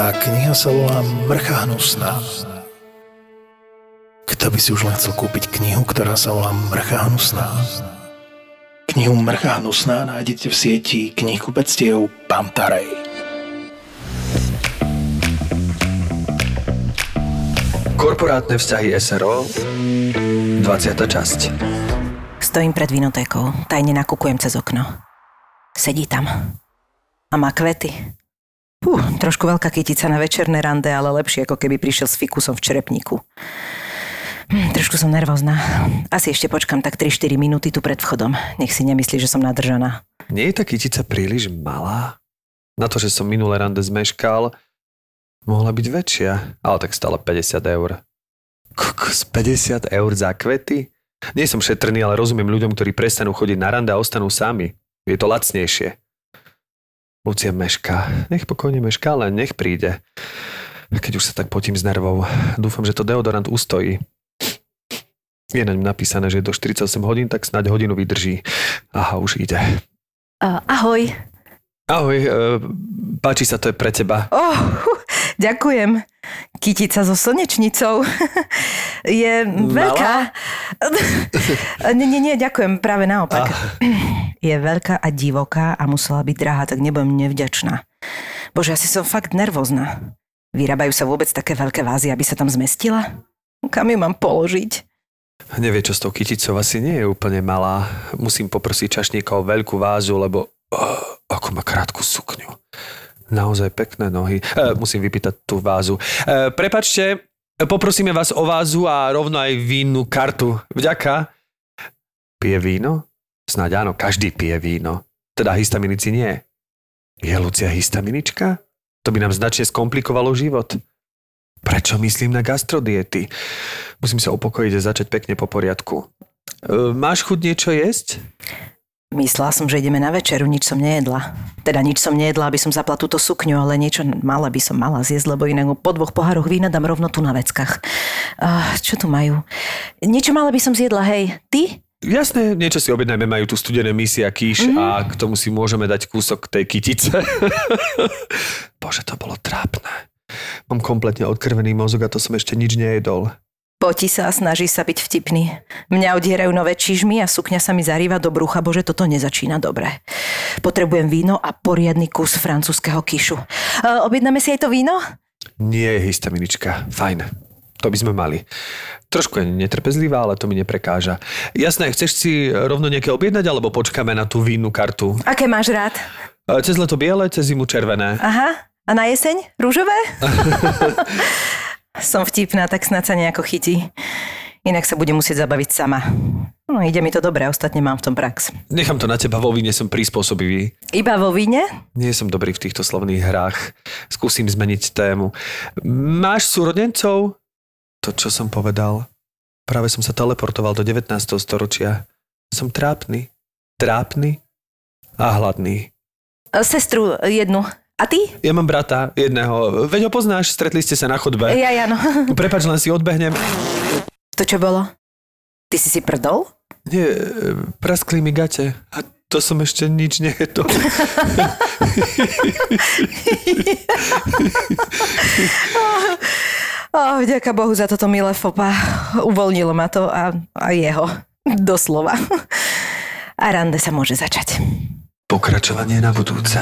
Tá kniha sa volá Mrcha hnusná. Kto by si už len chcel kúpiť knihu, ktorá sa volá Mrcha hnusná? Knihu Mrcha hnusná nájdete v sieti knihkupectiev Pantarej. Korporátne vzťahy SRO 20. časť Stojím pred vinotékou, tajne nakúkujem cez okno. Sedí tam. A má kvety. Pú, trošku veľká kytica na večerné rande, ale lepšie ako keby prišiel s fikusom v črepníku. Hm, trošku som nervózna. Asi ešte počkam tak 3-4 minúty tu pred vchodom. Nech si nemyslí, že som nadržaná. Nie je tá kytica príliš malá? Na to, že som minulé rande zmeškal, mohla byť väčšia, ale tak stále 50 eur. Kokos, 50 eur za kvety? Nie som šetrný, ale rozumiem ľuďom, ktorí prestanú chodiť na rande a ostanú sami. Je to lacnejšie. Lucia mešká. Nech pokojne mešká, ale nech príde. Keď už sa tak potím z nervov. Dúfam, že to deodorant ustojí. Je na ňom napísané, že do 48 hodín, tak snáď hodinu vydrží. Aha, už ide. Uh, ahoj. Ahoj, uh, páči sa, to je pre teba. Oh, ďakujem. Kytica so slnečnicou. je veľká. nie, nie, nie, ďakujem, práve naopak. Ah. Je veľká a divoká a musela byť drahá, tak nebudem nevďačná. Bože, asi som fakt nervózna. Vyrábajú sa vôbec také veľké vázy, aby sa tam zmestila? Kam ju mám položiť? Nevie, čo s tou kyticou asi nie je úplne malá. Musím poprosiť čašníka o veľkú vázu, lebo oh, ako má krátku sukňu. Naozaj pekné nohy. E, musím vypýtať tú vázu. E, prepačte, poprosíme vás o vázu a rovno aj vínu kartu. Vďaka. Pije víno? Snáď áno, každý pije víno. Teda histaminici nie. Je Lucia histaminička? To by nám značne skomplikovalo život. Prečo myslím na gastrodiety? Musím sa upokojiť a začať pekne po poriadku. E, máš chuť niečo jesť? Myslela som, že ideme na večeru, nič som nejedla. Teda nič som nejedla, aby som zapla túto sukňu, ale niečo mala by som mala zjesť, lebo inak po dvoch pohároch vína dám rovno tu na veckách. Uh, čo tu majú? Niečo mala by som zjedla, hej. Ty? Jasné, niečo si objednajme, majú tu studené misie a kýš mm. a k tomu si môžeme dať kúsok tej kytice. Bože, to bolo trápne. Mám kompletne odkrvený mozog a to som ešte nič nejedol. Poti sa a snaží sa byť vtipný. Mňa odierajú nové čižmy a sukňa sa mi zarýva do brucha, bože, toto nezačína dobre. Potrebujem víno a poriadny kus francúzského kyšu. E, objednáme si aj to víno? Nie histaminička. Fajn. To by sme mali. Trošku je netrpezlivá, ale to mi neprekáža. Jasné, chceš si rovno nejaké objednať, alebo počkáme na tú vínu kartu? Aké máš rád? Cez leto biele, cez zimu červené. Aha, a na jeseň rúžové? Som vtipná, tak snad sa nejako chytí. Inak sa budem musieť zabaviť sama. No, ide mi to dobre, ostatne mám v tom prax. Nechám to na teba, vo víne som prispôsobivý. Iba vo víne? Nie som dobrý v týchto slovných hrách. Skúsim zmeniť tému. Máš súrodencov? to, čo som povedal. Práve som sa teleportoval do 19. storočia. Som trápny, trápny a hladný. Sestru jednu. A ty? Ja mám brata jedného. Veď ho poznáš, stretli ste sa na chodbe. Ja, ja, no. Prepač, len si odbehnem. To čo bolo? Ty si si prdol? Nie, praskli mi gate. A to som ešte nič nejedol. Oh, vďaka Bohu za toto milé fopa. Uvoľnilo ma to a, a jeho. Doslova. A rande sa môže začať. Pokračovanie na budúce.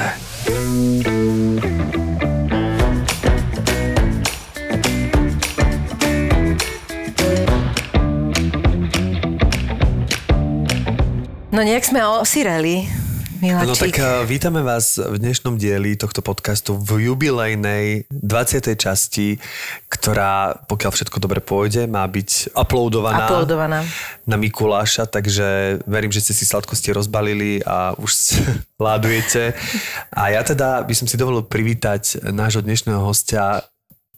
No nejak sme osireli. Miláčik. No tak uh, vítame vás v dnešnom dieli tohto podcastu v jubilejnej 20. časti, ktorá, pokiaľ všetko dobre pôjde, má byť uploadovaná, uploadovaná. na Mikuláša, takže verím, že ste si sladkosti rozbalili a už ládujete. A ja teda by som si dovolil privítať nášho dnešného hostia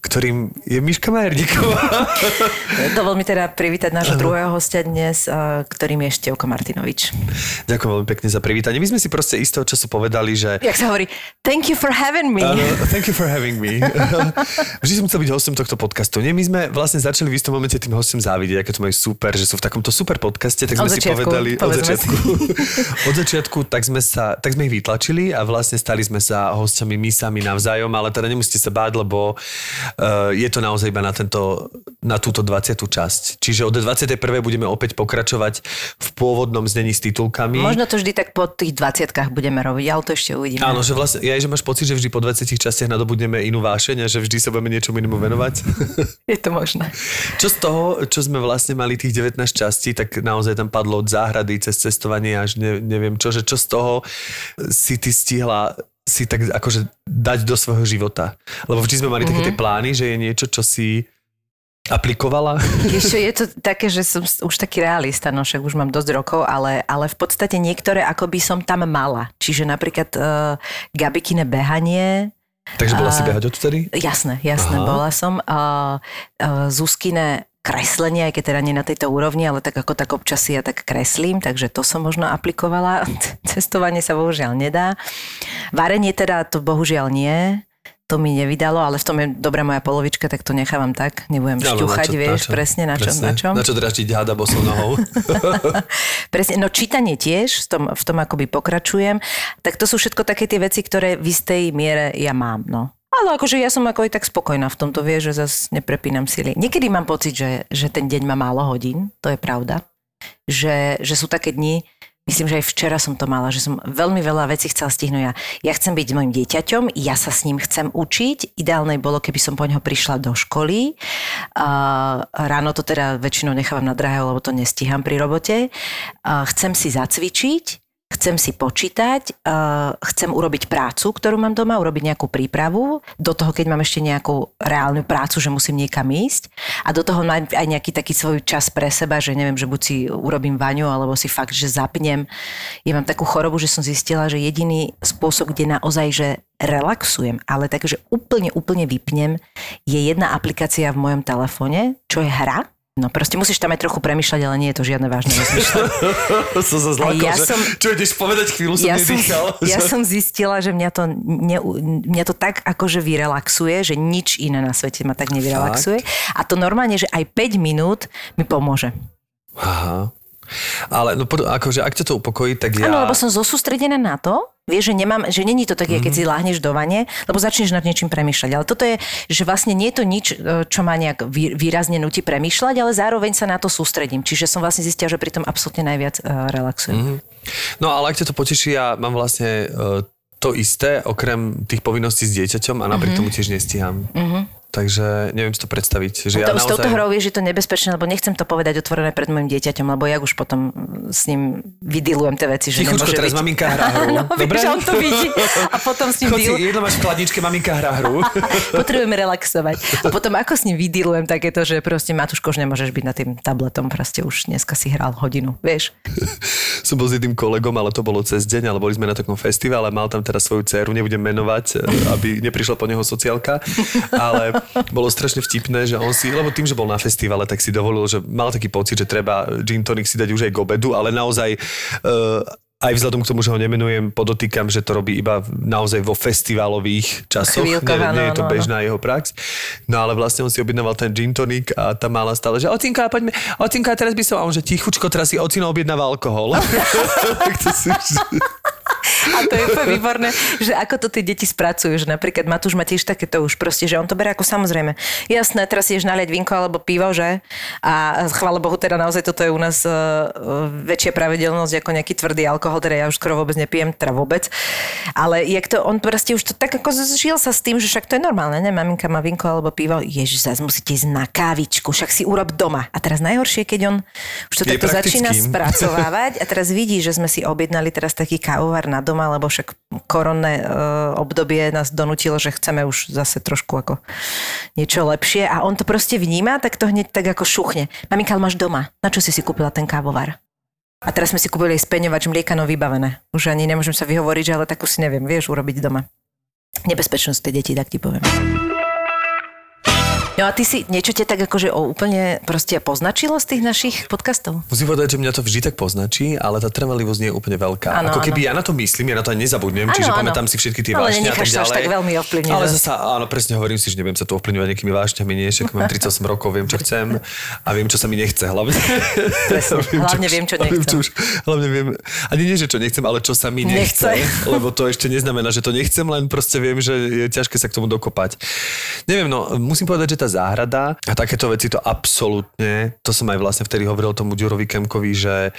ktorým je Miška Majerníková. Dovol mi teda privítať nášho druhého hostia dnes, eh, ktorým je Števko Martinovič. Ďakujem veľmi pekne za privítanie. My sme si proste istého času povedali, že... Jak sa hovorí, thank you for having me. Áno, thank you for having me. Vždy som chcel byť hostom tohto podcastu. Nie, my sme vlastne začali v istom momente tým hostom závidieť, aké to majú super, že sú v takomto super podcaste, tak sme Od si začiatku, povedali od začiatku, od začiatku tak, sme sa, tak sme ich vytlačili a vlastne stali sme sa hostiami my sami navzájom, ale teda nemusíte sa báť, lebo je to naozaj iba na, tento, na túto 20. časť. Čiže od 21. budeme opäť pokračovať v pôvodnom znení s titulkami. Možno to vždy tak po tých 20 budeme robiť, ale to ešte uvidíme. Áno, že vlastne, ja, že máš pocit, že vždy po 20 častiach nadobudneme inú vášeň a že vždy sa budeme niečomu inému venovať. Je to možné. Čo z toho, čo sme vlastne mali tých 19 častí, tak naozaj tam padlo od záhrady cez cestovanie až ne, neviem čo, že čo z toho si ty stihla si tak akože dať do svojho života. Lebo vždy sme mali mm-hmm. také tie plány, že je niečo, čo si aplikovala? Ešte je to také, že som už taký realista, no však už mám dosť rokov, ale, ale v podstate niektoré ako by som tam mala. Čiže napríklad uh, Gabikine behanie, Takže bola uh, si behať odtedy? Jasné, jasné, Aha. bola som. Uh, uh, Zuzkine kreslenie, aj keď teda nie na tejto úrovni, ale tak ako tak občas ja tak kreslím, takže to som možno aplikovala. Cestovanie sa bohužiaľ nedá. Varenie teda to bohužiaľ nie to mi nevydalo, ale v tom je dobrá moja polovička, tak to nechávam tak. Nebudem no, šťuchať, no, vieš, na čo, presne na čom. Na čom. Na čo dražiť hada bosou nohou. presne, no čítanie tiež, v tom, v tom akoby pokračujem. Tak to sú všetko také tie veci, ktoré v istej miere ja mám, no. Ale akože ja som ako aj tak spokojná v tomto, vie, že zase neprepínam sily. Niekedy mám pocit, že, že ten deň má málo hodín, to je pravda. Že, že sú také dni, Myslím, že aj včera som to mala, že som veľmi veľa vecí chcela stihnúť. Ja, ja chcem byť mojim dieťaťom, ja sa s ním chcem učiť. Ideálne bolo, keby som po neho prišla do školy. Uh, ráno to teda väčšinou nechávam na drahé, lebo to nestíham pri robote. Uh, chcem si zacvičiť, chcem si počítať, uh, chcem urobiť prácu, ktorú mám doma, urobiť nejakú prípravu, do toho, keď mám ešte nejakú reálnu prácu, že musím niekam ísť a do toho mám aj nejaký taký svoj čas pre seba, že neviem, že buď si urobím vaňu, alebo si fakt, že zapnem. Ja mám takú chorobu, že som zistila, že jediný spôsob, kde naozaj, že relaxujem, ale takže úplne, úplne vypnem, je jedna aplikácia v mojom telefóne, čo je hra, No proste musíš tam aj trochu premyšľať, ale nie je to žiadne vážne rozmýšľanie. som sa zlakol, ja že, som, čo ideš povedať, chvíľu som ja nedýchal. Som, ja som zistila, že mňa to, ne, mňa to tak akože vyrelaxuje, že nič iné na svete ma tak nevyrelaxuje. Fakt? A to normálne, že aj 5 minút mi pomôže. Aha. Ale no, akože, ak ťa to upokojí, tak ja... Áno, lebo som zosústredená na to, Vieš, že, nemám, že není to také, mm-hmm. keď si mhm. láhneš do vane, lebo začneš nad niečím premýšľať. Ale toto je, že vlastne nie je to nič, e, čo ma nejak výrazne nutí premýšľať, ale zároveň sa na to sústredím. Čiže som vlastne zistila, že pri tom absolútne najviac uh, relaxujem. Mm-hmm. No ale ak ťa to poteší, ja mám vlastne uh, to isté, okrem tých povinností s dieťaťom a napriek mm-hmm. tomu tiež nestíham. Mm-hmm. Takže neviem si to predstaviť. Že no to, ja naozaj... S touto hrou je, že to nebezpečné, lebo nechcem to povedať otvorené pred môjim dieťaťom, lebo ja už potom s ním vydilujem tie veci. Že Tichučko, teraz byť... maminka hrá hru. no, Dobre? Vieš, on to vidí a potom s ním... Chod si, jedno máš v chladničke, maminka hrá hru. Potrebujeme relaxovať. A potom ako s ním vydilujem takéto, že proste Matúško, už nemôžeš byť na tým tabletom, proste už dneska si hral hodinu, vieš. Som bol s jedným kolegom, ale to bolo cez deň, ale boli sme na takom festivale, mal tam teraz svoju dceru, nebudem menovať, aby neprišla po neho sociálka, ale bolo strašne vtipné, že on si, lebo tým, že bol na festivale, tak si dovolil, že mal taký pocit, že treba gin tonic si dať už aj k obedu, ale naozaj uh, aj vzhľadom k tomu, že ho nemenujem, podotýkam, že to robí iba naozaj vo festivalových časoch. Chvíľka, nie, nie je to bežná no. jeho prax. No ale vlastne on si objednával ten gin tonic a tá mala stále, že ocinka, poďme, ocinka, teraz by som, a on že tichučko, teraz si ocino objednáva alkohol. A to je úplne výborné, že ako to tie deti spracujú, že napríklad Matúš má tiež takéto už proste, že on to berie ako samozrejme. Jasné, teraz si ješ naliať vinko alebo pivo, že? A chvála Bohu, teda naozaj toto je u nás uh, väčšia pravidelnosť ako nejaký tvrdý alkohol, teda ja už skoro vôbec nepijem, teda vôbec. Ale jak to, on proste už to tak ako žil sa s tým, že však to je normálne, ne? Maminka má vinko alebo pivo, ježiš, zase musíte ísť na kávičku, však si urob doma. A teraz najhoršie, keď on už to je takto začína spracovávať a teraz vidí, že sme si objednali teraz taký kávovar na doma, lebo však koronné uh, obdobie nás donutilo, že chceme už zase trošku ako niečo lepšie a on to proste vníma, tak to hneď tak ako šuchne. Maminka, máš doma, na čo si si kúpila ten kávovar? A teraz sme si kúpili speňovač mlieka no vybavené. Už ani nemôžem sa vyhovoriť, ale už si neviem, vieš urobiť doma. Nebezpečnosť tie deti, tak ti poviem. No a ty si niečo ťa tak akože o, úplne proste poznačilo z tých našich podcastov? Musím povedať, že mňa to vždy tak poznačí, ale tá trvalivosť nie je úplne veľká. Áno, Ako keby áno. ja na to myslím, ja na to aj nezabudnem, Áno, čiže áno. pamätám si všetky tie vášne a tak ďalej. tak veľmi ovplyvňovať. Ale zasa, áno, presne hovorím si, že nebudem sa tu ovplyvňovať nejakými vášňami, nie, však mám 38 rokov, viem, čo chcem a viem, čo sa mi nechce, hlavne. Presne, hlavne viem, čo nechcem. už, hlavne viem, ani nie, že čo nechcem, ale čo sa mi nechce, Nechce. lebo to ešte neznamená, že to nechcem, len proste viem, že je ťažké sa k tomu dokopať. Neviem, no, musím povedať, že tá záhrada a takéto veci to absolútne, to som aj vlastne vtedy hovoril tomu Ďurovi Kemkovi, že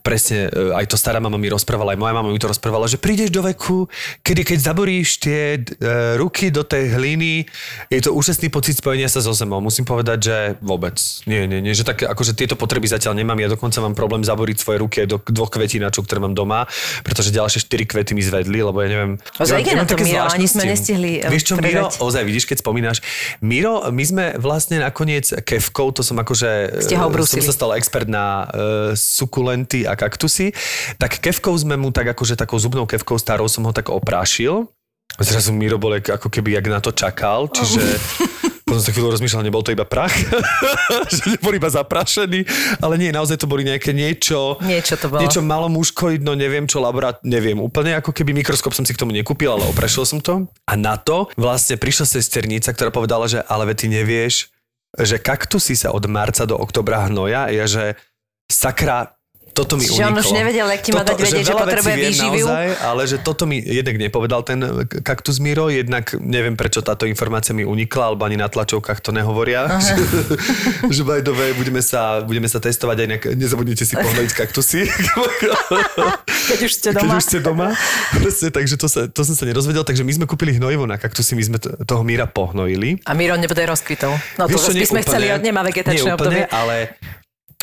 presne e, aj to stará mama mi rozprávala, aj moja mama mi to rozprávala, že prídeš do veku, kedy keď zaboríš tie e, ruky do tej hliny, je to úžasný pocit spojenia sa so zemou. Musím povedať, že vôbec. Nie, nie, nie, že také, akože tieto potreby zatiaľ nemám. Ja dokonca mám problém zaboriť svoje ruky do dvoch kvetináčov, ktoré mám doma, pretože ďalšie štyri kvety mi zvedli, lebo ja neviem. Ozaj, ja, ide na to, Miro, ani sme nestihli, eh, Vieš čo, Miro, ozaj, vidíš, keď spomínaš. Miro, my sme vlastne nakoniec kevkou, to som akože... Ste ho obrúsili. Som sa stal expert na uh, sukulenty a kaktusy. Tak kevkou sme mu tak akože takou zubnou kevkou starou som ho tak oprášil. Zrazu Miro bol ako keby jak na to čakal, čiže potom som sa chvíľu rozmýšľal, nebol to iba prach, že nebol iba zaprašený, ale nie, naozaj to boli nejaké niečo, Niečo to bolo. niečo malo mužkoidno, neviem čo, laborát, neviem, úplne ako keby mikroskop som si k tomu nekúpil, ale oprašil som to. A na to vlastne prišla sesternica, ktorá povedala, že ale ty nevieš, že kaktusy sa od marca do oktobra hnoja, je, že sakra, toto mi Čiže on uniklo. už nevedel, jak ti má dať vedieť, že veľa potrebuje výživiu. Naozaj, ale že toto mi jednak nepovedal ten kaktus Miro, jednak neviem, prečo táto informácia mi unikla, alebo ani na tlačovkách to nehovoria. že, že by the way, budeme sa, budeme sa testovať aj nejak, nezabudnite si pohľadiť kaktusy. Keď už ste Keď doma. už ste doma. Presne, takže to, sa, to som sa nerozvedel. Takže my sme kúpili hnojivo na kaktusy, my sme to, toho Míra pohnojili. A Miro nebude rozkvitol. No to Vieš by sme úplne- chceli, od nemá vegetačné nie úplne, obdobie. ale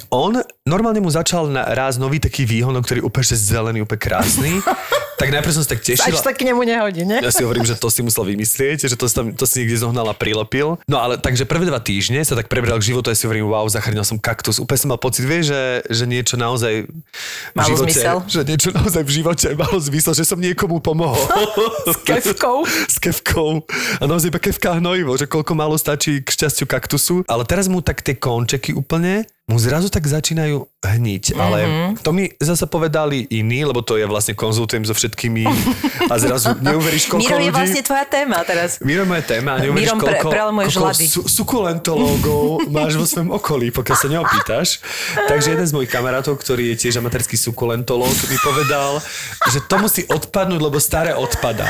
on, normálne mu začal na, raz nový taký výhonok, ktorý úplne že zelený, úplne krásny. tak najprv som sa tak tešil. Až sa k nemu nehodí, ne? Ja si hovorím, že to si musel vymyslieť, že to si, tam, to si niekde zohnal a prilepil. No ale takže prvé dva týždne sa tak prebral k životu a si hovorím, wow, zachránil som kaktus. Úplne som mal pocit, vieš, že, že niečo naozaj v Malo živote, zmysel. že niečo naozaj v živote malo zmysel, že som niekomu pomohol. S kevkou. S kevkou. A naozaj iba kevka hnojivo, že koľko málo stačí k šťastiu kaktusu. Ale teraz mu tak tie končeky úplne mu zrazu tak začínajú hniť. Ale Mhm. to mi zase povedali iní, lebo to ja vlastne konzultujem so všetkými a zrazu neuveríš, koľko Miro je ľudí... vlastne tvoja téma teraz. Miro moje téma a neuveríš, Mírom pre- koľko, prelamuješ koľko su- sukulentológov máš vo svojom okolí, pokiaľ sa neopýtaš. Takže jeden z mojich kamarátov, ktorý je tiež amatérsky sukulentológ, mi povedal, že to musí odpadnúť, lebo staré odpadá.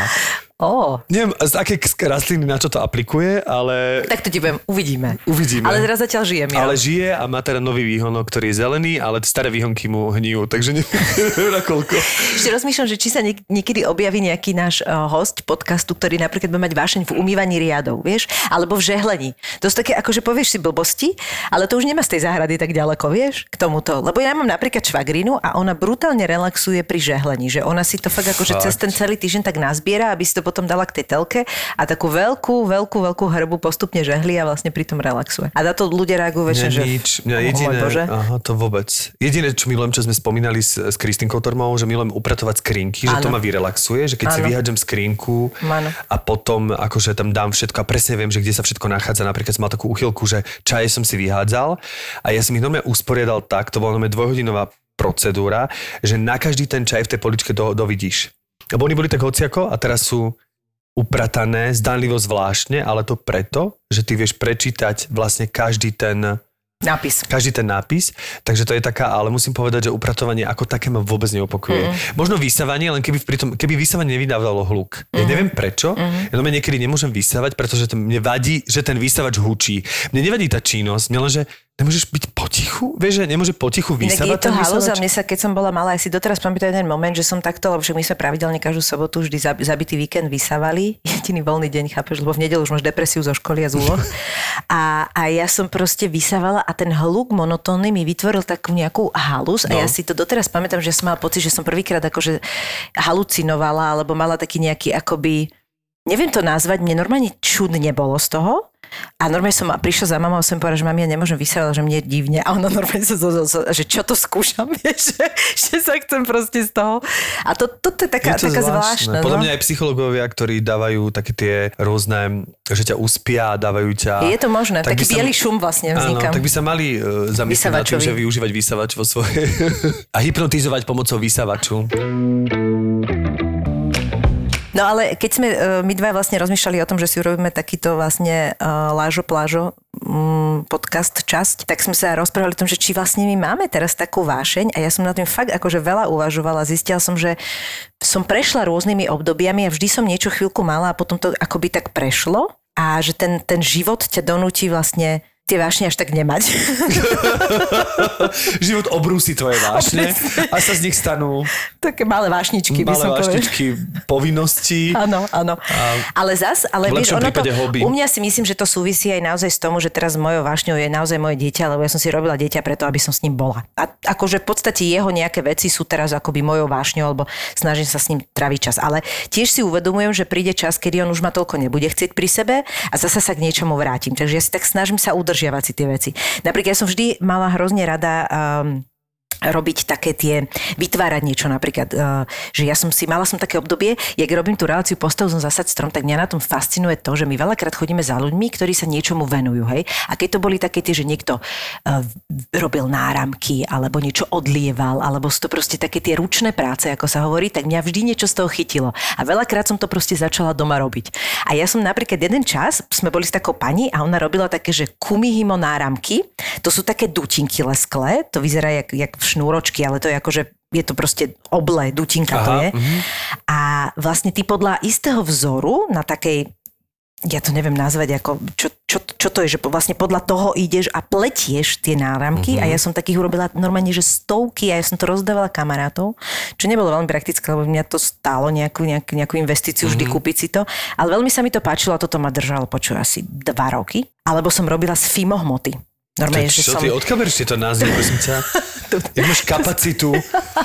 Ó, Neviem, z aké rastliny na čo to aplikuje, ale tak to ti poviem, uvidíme. Uvidíme. Ale teraz zatiaľ žije, Miro. ale žije a má teda nový výhonok, ktorý je zelený, ale staré výhonky mu hnijú, takže neviem na koľko. Ešte rozmýšľam, že či sa niek- niekedy objaví nejaký náš uh, host podcastu, ktorý napríklad bude mať vášeň v umývaní riadov, vieš? Alebo v žehlení. To sú také, akože povieš si blbosti, ale to už nemá z tej záhrady tak ďaleko, vieš? K tomuto. Lebo ja mám napríklad švagrinu a ona brutálne relaxuje pri žehlení, že ona si to fakt akože Fakt? cez ten celý týždeň tak nazbiera, aby si to potom dala k tej telke a takú veľkú, veľkú, veľkú hrbu postupne žehli a vlastne pri tom relaxuje. A na to ľudia reagujú väčšine, Mňa že... nič, mňa "O, jediné, Bože. aha, to vôbec. Jediné, čo milujem, čo sme spomínali s, s Kristinkou Tormovou, že milujem upratovať skrinky, že to ma vyrelaxuje, že keď si Áno. vyhádžem skrinku Áno. a potom akože tam dám všetko a presne viem, že kde sa všetko nachádza. Napríklad som mal takú uchylku, že čaje som si vyhádzal a ja som ich normálne usporiadal tak, to bola normálne dvojhodinová procedúra, že na každý ten čaj v tej poličke do, dovidíš. Lebo oni boli tak hociako a teraz sú upratané, zdanlivo zvláštne, ale to preto, že ty vieš prečítať vlastne každý ten Nápis. každý ten nápis, takže to je taká, ale musím povedať, že upratovanie ako také ma vôbec neopokuje. Mm. Možno vysávanie, len keby, pri tom, keby vysávanie nevydávalo hluk. Ja neviem prečo, mm. ja niekedy nemôžem vysávať, pretože to mne vadí, že ten vysávač hučí. Mne nevadí tá činnosť, mne len, že nemôžeš byť potichu, vieš, že nemôže potichu vysávať je to a vysávač? mne sa, keď som bola malá, aj si doteraz pamätám jeden moment, že som takto, lebo my sme pravidelne každú sobotu vždy zab- zabitý víkend vysávali. Jediný voľný deň, chápeš, lebo v nedelu už máš depresiu zo školy a z úloh. A, a ja som proste vysávala a ten hluk monotónny mi vytvoril takú nejakú halus a No. ja si to doteraz pamätám, že som mala pocit, že som prvýkrát akože halucinovala alebo mala taký nejaký akoby neviem to nazvať, mne normálne čudne bolo z toho A normálne som prišla za mamou a som povedala, že mami, ja nemôžem vysielať, že mne je divne. A ona normálne sa, že čo to skúšam, vieš, že, že sa chcem proste z toho. A to, to, to je taká, je to taká zvláštna. Podľa no? mňa aj psychológovia, ktorí dávajú také tie rôzne, že ťa uspia a dávajú ťa... Je to možné, tak taký biely šum vlastne vzniká. Áno, tak by sa mali uh, zamyslieť na tým, že využívať vysavač vo svojej... a hypnotizovať pomocou vysavaču. No ale keď sme uh, my dva vlastne rozmýšľali o tom, že si urobíme takýto vlastne uh, lážo plážo um, podcast časť, tak sme sa rozprávali o tom, že či vlastne my máme teraz takú vášeň a ja som na tým fakt akože veľa uvažovala. Zistila som, že som prešla rôznymi obdobiami a vždy som niečo chvíľku mala a potom to akoby tak prešlo a že ten, ten život ťa donúti vlastne tie vášne až tak nemať. Život obrúsi tvoje vášne a sa z nich stanú také malé vášničky, malé by som vášničky povinností. Áno, áno. Ale zas, ale vieš, ono to, hobby. u mňa si myslím, že to súvisí aj naozaj s tomu, že teraz mojou vášňou je naozaj moje dieťa, lebo ja som si robila dieťa preto, aby som s ním bola. A akože v podstate jeho nejaké veci sú teraz akoby mojou vášňou, alebo snažím sa s ním traviť čas. Ale tiež si uvedomujem, že príde čas, kedy on už ma toľko nebude chcieť pri sebe a zase sa k niečomu vrátim. Takže ja si tak snažím sa udržať udržiavať si tie veci. Napríklad ja som vždy mala hrozne rada um, robiť také tie, vytvárať niečo napríklad, uh, že ja som si, mala som také obdobie, jak robím tú reláciu postav som zasať strom, tak mňa na tom fascinuje to, že my veľakrát chodíme za ľuďmi, ktorí sa niečomu venujú, hej. A keď to boli také tie, že niekto uh, robil náramky, alebo niečo odlieval, alebo sú to proste také tie ručné práce, ako sa hovorí, tak mňa vždy niečo z toho chytilo. A veľakrát som to proste začala doma robiť. A ja som napríklad jeden čas, sme boli s takou pani a ona robila také, že kumihimo náramky, to sú také dutinky lesklé, to vyzerá jak, jak šnúročky, ale to je akože je to proste oble, dutinka Aha, to je. Uh-huh. A vlastne ty podľa istého vzoru na takej ja to neviem nazvať ako, čo, čo, čo to je, že vlastne podľa toho ideš a pletieš tie náramky uh-huh. a ja som takých urobila normálne, že stovky a ja som to rozdávala kamarátov, čo nebolo veľmi praktické, lebo mňa to stálo nejakú, nejakú, nejakú investíciu uh-huh. vždy kúpiť si to, ale veľmi sa mi to páčilo a toto ma držalo počuť asi dva roky. Alebo som robila z fimohmoty. Normálne, to, čo, že som... ty odkiaľ si to názvy, prosím ťa? Jak máš kapacitu?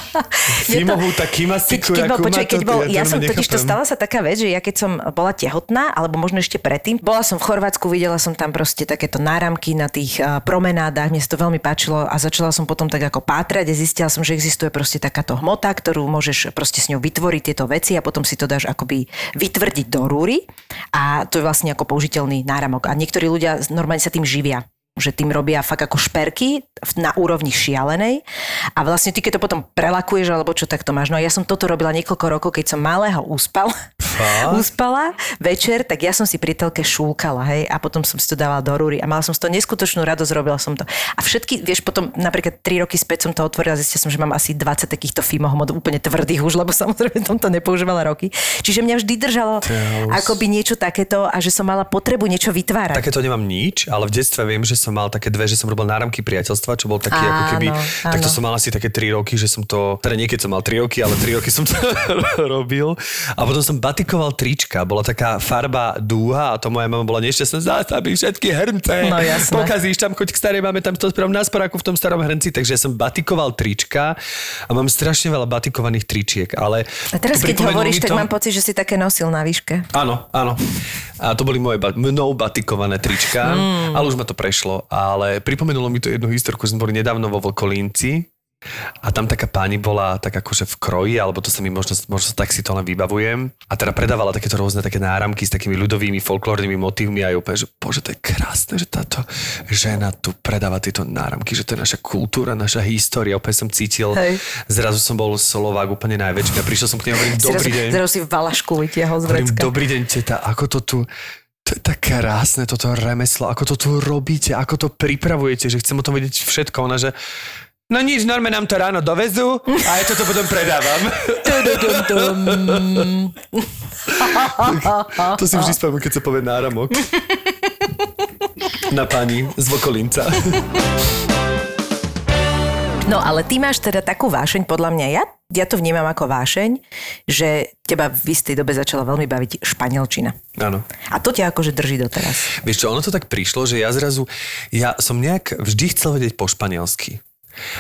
Fimohu, tak kimasiku, keď, keď bol, počuaj, keď bol, ja, ja som totiž to stala sa taká vec, že ja keď som bola tehotná, alebo možno ešte predtým, bola som v Chorvátsku, videla som tam proste takéto náramky na tých uh, promenádach, mne sa to veľmi páčilo a začala som potom tak ako pátrať a zistila som, že existuje proste takáto hmota, ktorú môžeš proste s ňou vytvoriť tieto veci a potom si to dáš akoby vytvrdiť do rúry a to je vlastne ako použiteľný náramok. A niektorí ľudia normálne sa tým živia že tým robia fakt ako šperky na úrovni šialenej a vlastne ty keď to potom prelakuješ alebo čo tak to máš. No ja som toto robila niekoľko rokov, keď som malého úspal, uspala večer, tak ja som si pri telke šúkala, hej, a potom som si to dávala do rúry a mala som z toho neskutočnú radosť, robila som to. A všetky, vieš, potom napríklad 3 roky späť som to otvorila, zistila som, že mám asi 20 takýchto fimohmot úplne tvrdých už, lebo samozrejme som to nepoužívala roky. Čiže mňa vždy držalo akoby niečo takéto a že som mala potrebu niečo vytvárať. Takéto nemám nič, ale v detstve viem, že som mal také dve, že som robil náramky priateľstva, čo bol taký áno, ako keby, áno. tak to som mal asi také 3 roky, že som to, teda niekedy som mal 3 roky, ale 3 roky som to robil. A potom som batikoval trička, bola taká farba dúha a to moja mama bola nešťastná, zastaví všetky hrnce, no, jasné. pokazíš tam, choď k starej, máme tam to spravom na sporáku v tom starom hrnci, takže ja som batikoval trička a mám strašne veľa batikovaných tričiek, ale... A teraz keď hovoríš, to... tak mám pocit, že si také nosil na výške. Áno, áno. A to boli moje mnou batikované trička, mm. ale už ma to prešlo. Ale pripomenulo mi to jednu historku, sme boli nedávno vo Vlkolínci a tam taká pani bola tak akože v kroji, alebo to sa mi možno, možno tak si to len vybavujem. A teda predávala takéto rôzne také náramky s takými ľudovými folklórnymi motívmi a úplne, že bože, to je krásne, že táto žena tu predáva tieto náramky, že to je naša kultúra, naša história. Opäť som cítil, Hej. zrazu som bol Slovák úplne najväčší a prišiel som k nej hovorím, dobrý deň. Zrazu si valašku vytiahol z vrecka. Dobrý deň, teta, ako to tu to je tak krásne toto remeslo, ako to tu robíte, ako to pripravujete, že chcem o tom vedieť všetko. Ona, že No nič, norme nám to ráno dovezú a ja toto potom predávam. to si vždy spomínam, keď sa povie náramok. Na pani z Vokolinca. No ale ty máš teda takú vášeň, podľa mňa, ja, ja to vnímam ako vášeň, že teba v istej dobe začala veľmi baviť španielčina. Áno. A to ťa akože drží doteraz. Vieš čo, ono to tak prišlo, že ja zrazu, ja som nejak vždy chcel vedieť po španielsky.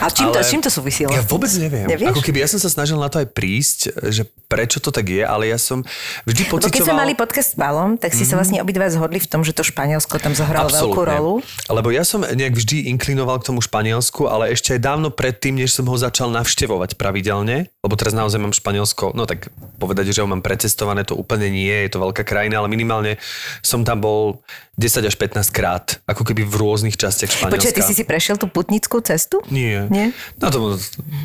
A čím, to, s čím to súvisilo? Ja vôbec neviem. Nevieš? Ako keby ja som sa snažil na to aj prísť, že prečo to tak je, ale ja som vždy Lebo pocitoval... keď sme mali podcast s Palom, tak si sa vlastne obidva zhodli v tom, že to Španielsko tam zahralo veľkú rolu. Lebo ja som nejak vždy inklinoval k tomu Španielsku, ale ešte aj dávno predtým, než som ho začal navštevovať pravidelne, lebo teraz naozaj mám Španielsko, no tak povedať, že ho mám precestované, to úplne nie, je to veľká krajina, ale minimálne som tam bol 10 až 15 krát, ako keby v rôznych častiach Španielska. Počkaj, ty si si prešiel tú putnickú cestu? Nie. Nie? No to,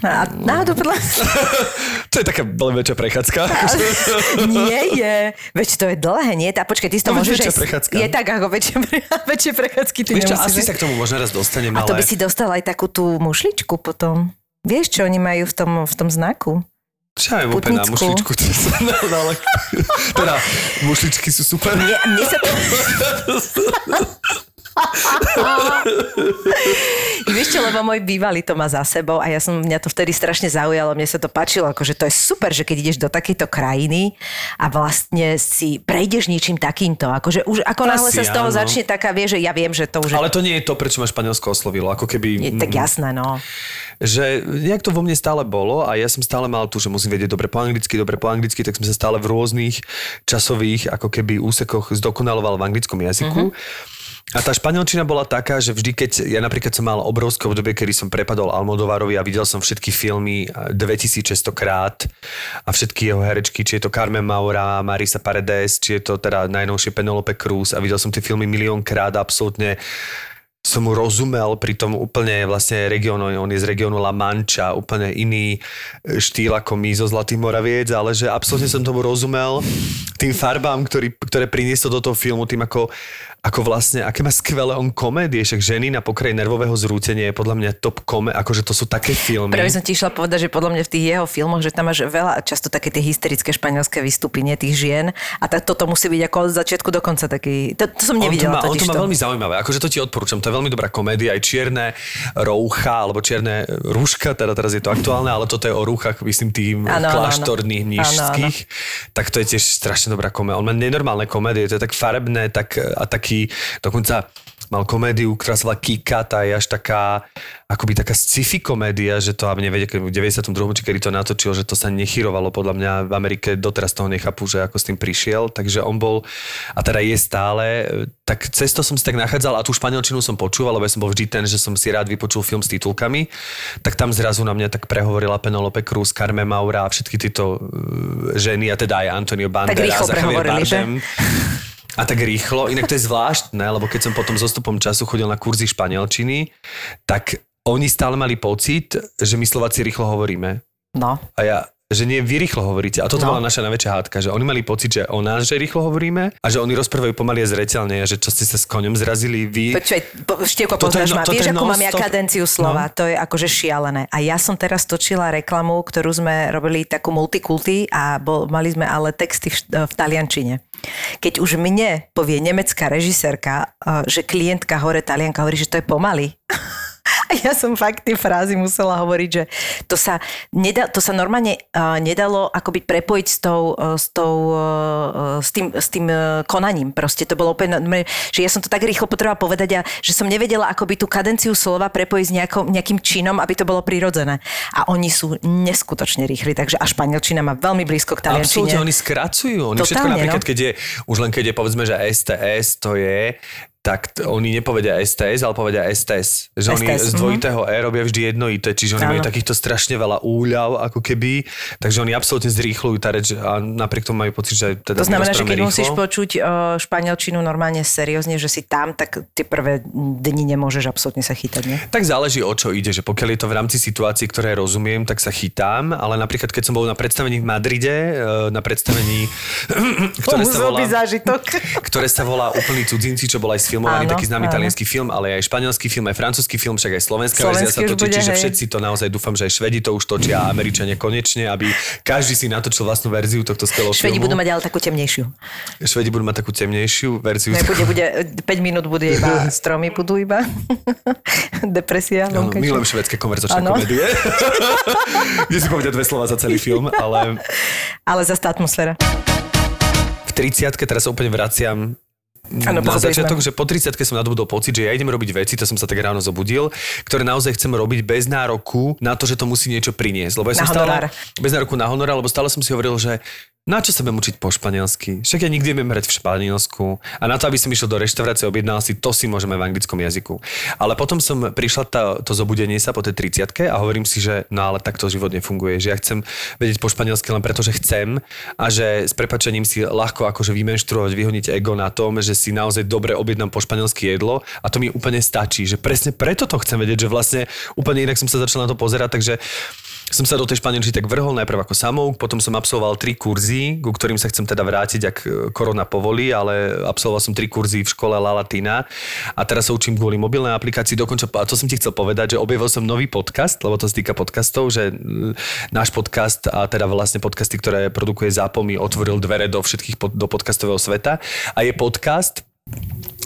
A, no, to podľa... to je taká veľmi väčšia prechádzka. nie je. Veď to je dlhé, nie? A počkaj, ty si to No, môžeš... väčšia prechádzka. Je tak, ako väčšie, väčšie prechádzky ty Vieš čo, asi sa k tomu možno raz dostanem, A to ale... by si dostal aj takú tú mušličku potom. Vieš, čo oni majú v tom, v tom znaku? Čo viem úplne na mušličku. No, ale, teda, mušličky sú super. Mne, mne sa to... Vieš čo, lebo môj bývalý to má za sebou a ja som, mňa to vtedy strašne zaujalo, mne sa to páčilo, akože to je super, že keď ideš do takejto krajiny a vlastne si prejdeš ničím takýmto, akože už ako náhle sa z toho áno. začne taká, vie, že ja viem, že to už Ale to nie je to, prečo ma Španielsko oslovilo. Ako keby... je tak jasné, no. že nejak to vo mne stále bolo a ja som stále mal tu, že musím vedieť dobre po anglicky, dobre po anglicky, tak som sa stále v rôznych časových ako keby úsekoch zdokonaloval v anglickom jazyku. A tá španielčina bola taká, že vždy, keď ja napríklad som mal obrovské obdobie, kedy som prepadol Almodovarovi a videl som všetky filmy 2600 krát a všetky jeho herečky, či je to Carmen Maura, Marisa Paredes, či je to teda najnovšie Penelope Cruz a videl som tie filmy miliónkrát a absolútne som mu rozumel pri tom úplne vlastne regiónu, on je z regiónu La Mancha, úplne iný štýl ako my zo Zlatých Moraviec, ale že absolútne som tomu rozumel. Tým farbám, ktorý, ktoré priniesol do toho filmu, tým ako, ako vlastne, aké má skvelé on komédie, však ženy na pokraji nervového zrútenia je podľa mňa top komé, akože to sú také filmy. Práve som ti išla povedať, že podľa mňa v tých jeho filmoch, že tam máš veľa, často také tie hysterické španielské vystúpenie tých žien. A tak toto musí byť ako od začiatku do konca taký, to, to som nevidela on to má, on to má veľmi zaujímavé, akože to ti odporúčam, to je veľmi dobrá komédia, aj čierne roucha, alebo čierne rúška, teda teraz je to aktuálne, ale toto je o rúchach, myslím, tým kláštorných mnížských, tak to je tiež strašne dobrá komédia. On má nenormálne komédie, to je tak farebné tak, a taký, dokonca mal komédiu, ktorá sa volá Kika, tá je až taká, akoby taká sci-fi komédia, že to, aby nevedie, keď v 92. či kedy to natočil, že to sa nechyrovalo, podľa mňa v Amerike doteraz toho nechápu, že ako s tým prišiel, takže on bol, a teda je stále, tak cez to som si tak nachádzal a tú španielčinu som počúval, lebo ja som bol vždy ten, že som si rád vypočul film s titulkami, tak tam zrazu na mňa tak prehovorila Penelope Cruz, Carmen Maura a všetky títo uh, ženy, a teda aj Antonio Banderas a Javier? Bardem. A tak rýchlo. Inak to je zvláštne, lebo keď som potom zostupom času chodil na kurzy španielčiny, tak oni stále mali pocit, že my Slováci rýchlo hovoríme. No. A ja, že nie, vy rýchlo hovoríte. A toto No. bola naša najväčšia hádka, že oni mali pocit, že o nás, že rýchlo hovoríme a že oni rozprávajú pomaly a zreteľne a že čo ste sa s koňom zrazili vy. Počkaj, je poznáš no- ma. Vieš, akú mám ja kadenciu slova? No. To je akože šialené. A ja som teraz točila reklamu, ktorú sme robili takú multikulty a bol, mali sme ale texty v, v taliančine. Keď už mne povie nemecká režisérka, eh, že klientka hore talianka hovorí, že to je pomaly. Ja som fakt tie frázy musela hovoriť, že to sa, nedá, to sa normálne uh, nedalo akoby prepojiť s, tou, uh, s, tou, uh, s tým, s tým uh, konaním. Proste to bolo úplne, že ja som to tak rýchlo potrebovala povedať a že som nevedela akoby tú kadenciu slova prepojiť s nejakou, nejakým činom, aby to bolo prirodzené. A oni sú neskutočne rýchli, takže a španielčina má veľmi blízko k taliančine. Absolútne, oni skracujú. Oni všetko Totálne, napríklad, no. keď je, už len keď je povedzme, že STS, to je tak t- oni nepovedia STS, ale povedia STS. Že oni STS, z dvojitého E robia vždy jednoité, čiže oni Áno. majú takýchto strašne veľa úľav, ako keby, takže oni absolútne zrýchľujú tá reč a napriek tomu majú pocit, že teda To znamená, že keď rýchlo. musíš počuť o, španielčinu normálne seriózne, že si tam, tak tie prvé dni nemôžeš absolútne sa chytať, nie? Tak záleží o čo ide, že pokiaľ je to v rámci situácií, ktoré rozumiem, tak sa chytám, ale napríklad keď som bol na predstavení v Madride, e, na predstavení, ktoré sa volá... ktoré sa volá Úplný cudzinci, čo bol aj sfilmovaný Áno, taký známy áno. italianský film, ale aj španielský film, aj francúzsky film, však aj slovenská verzia sa točí, bude, čiže hej. všetci to naozaj dúfam, že aj Švedi to už točia a Američania konečne, aby každý si natočil vlastnú verziu tohto skvelého Švedi filmu. budú mať ale takú temnejšiu. Švedi budú mať takú temnejšiu verziu. Nebude, bude, 5 minút bude iba stromy, budú iba depresia. Vonkajšia. milujem švedské konverzačné komédie. Kde si povedia dve slova za celý film, ale Ale zase tá atmosféra. v 30 teraz sa úplne vraciam Áno, na začiatok, že po 30 som nadobudol pocit, že ja idem robiť veci, to som sa tak ráno zobudil, ktoré naozaj chcem robiť bez nároku na to, že to musí niečo priniesť. Lebo ja Na som stále, honorár. bez nároku na honorár, lebo stále som si hovoril, že na čo sa budem učiť po španielsky? Však ja nikdy neviem hrať v Španielsku. A na to, aby som išiel do reštaurácie, objednal si, to si môžeme v anglickom jazyku. Ale potom som prišla tá, to zobudenie sa po tej 30 a hovorím si, že no ale takto život nefunguje, že ja chcem vedieť po španielsky len preto, že chcem a že s prepačením si ľahko akože vymenštruovať, vyhoniť ego na tom, že si naozaj dobre objednám po španielsky jedlo a to mi úplne stačí, že presne preto to chcem vedieť, že vlastne úplne inak som sa začal na to pozerať, takže som sa do tej španielčiny tak vrhol najprv ako samouk, potom som absolvoval tri kurzy, ku ktorým sa chcem teda vrátiť, ak e, korona povolí, ale absolvoval som tri kurzy v škole La Latina a teraz sa učím kvôli mobilnej aplikácii. Dokonca, a to som ti chcel povedať, že objavil som nový podcast, lebo to sa týka podcastov, že mm, náš podcast a teda vlastne podcasty, ktoré produkuje Zápo, mi otvoril dvere do všetkých pod, do podcastového sveta a je podcast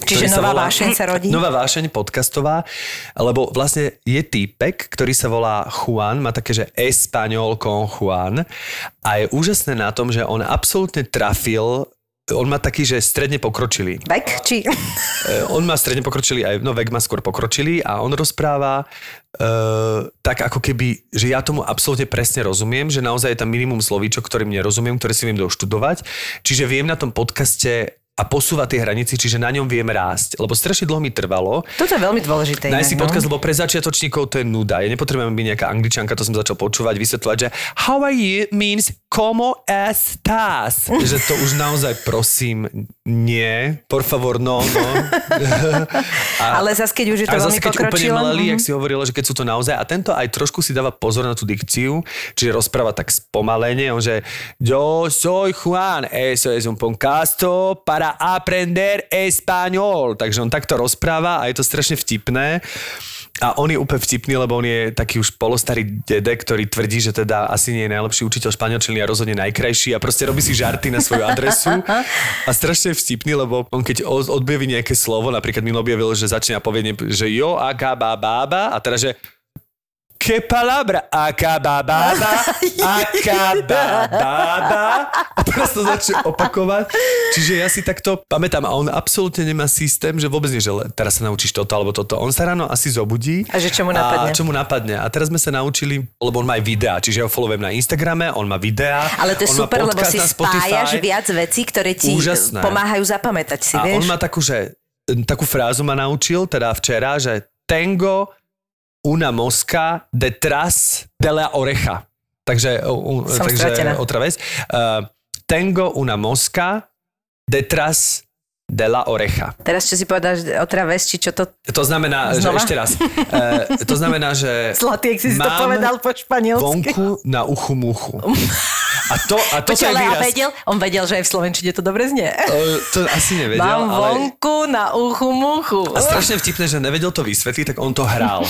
Čiže nová volá- vášeň sa rodí? Nová vášeň podcastová, lebo vlastne je týpek, ktorý sa volá Juan, má také, že Español con Juan a je úžasné na tom, že on absolútne trafil on má taký, že stredne pokročilý. Vek? Či... E, on má stredne pokročilý, aj no vek má skôr pokročilý a on rozpráva uh, tak ako keby, že ja tomu absolútne presne rozumiem, že naozaj je tam minimum slovíčok, ktorým nerozumiem, ktoré si viem doštudovať. Čiže viem na tom podcaste a posúva tie hranice, čiže na ňom viem rásť. Lebo strašne dlho mi trvalo, Toto je veľmi dôležité. Nájsť si no. podcast, lebo pre začiatočníkov to je nuda. Ja nepotrebujem byť nejaká angličanka, to som začal počúvať, vysvetľovať, že how are you means como estás. že to už naozaj prosím, nie, por favor, no, no. A, Ale zase, keď už je to veľmi keď úplne mladý, mhm. jak si hovorila, že keď sú to naozaj, a tento aj trošku si dáva pozor na tú dikciu, čiže rozpráva tak spomalene, on že yo soy Juan, eso es un podcasto para aprender español. Takže on takto rozpráva a je to strašne vtipné. A on je úplne vtipný, lebo on je taký už polostarý dedek, ktorý tvrdí, že teda asi nie je najlepší učiteľ španielčiny a rozhodne najkrajší a proste robí si žarty na svoju adresu. A strašne vtipný, lebo on keď o- odbjaví nejaké slovo, napríklad mi objavil, že začína povedne, že jo, aká bába, a teraz, že Que palabra? Akabababa, akabababa. A teraz to začne opakovať. Čiže ja si takto pamätám a on absolútne nemá systém, že vôbec nie, že teraz sa naučíš toto alebo toto. On sa ráno asi zobudí. A že čo mu napadne. A čo mu napadne. A teraz sme sa naučili, lebo on má aj videá, čiže ja ho followujem na Instagrame, on má videá. Ale to je super, lebo si spájaš viac vecí, ktoré ti Úžasné. pomáhajú zapamätať si, A vieš? on má takú, že takú frázu ma naučil, teda včera, že tengo una mosca detrás de la oreja. Takže, uh, Som takže stratená. otra vez. Uh, tengo una mosca detrás de la oreja. Teraz čo si povedal, že otravez, či čo to... To znamená, Znova? že ešte raz. Uh, to znamená, že Zlatý, ak si si to povedal po španielsky. vonku na uchu muchu. A to, a to Počkaj, je ale a výraz. vedel, on vedel, že aj v Slovenčine to dobre znie. Uh, to asi nevedel, Mám ale... vonku na uchu muchu. A strašne vtipné, že nevedel to vysvetliť, tak on to hral.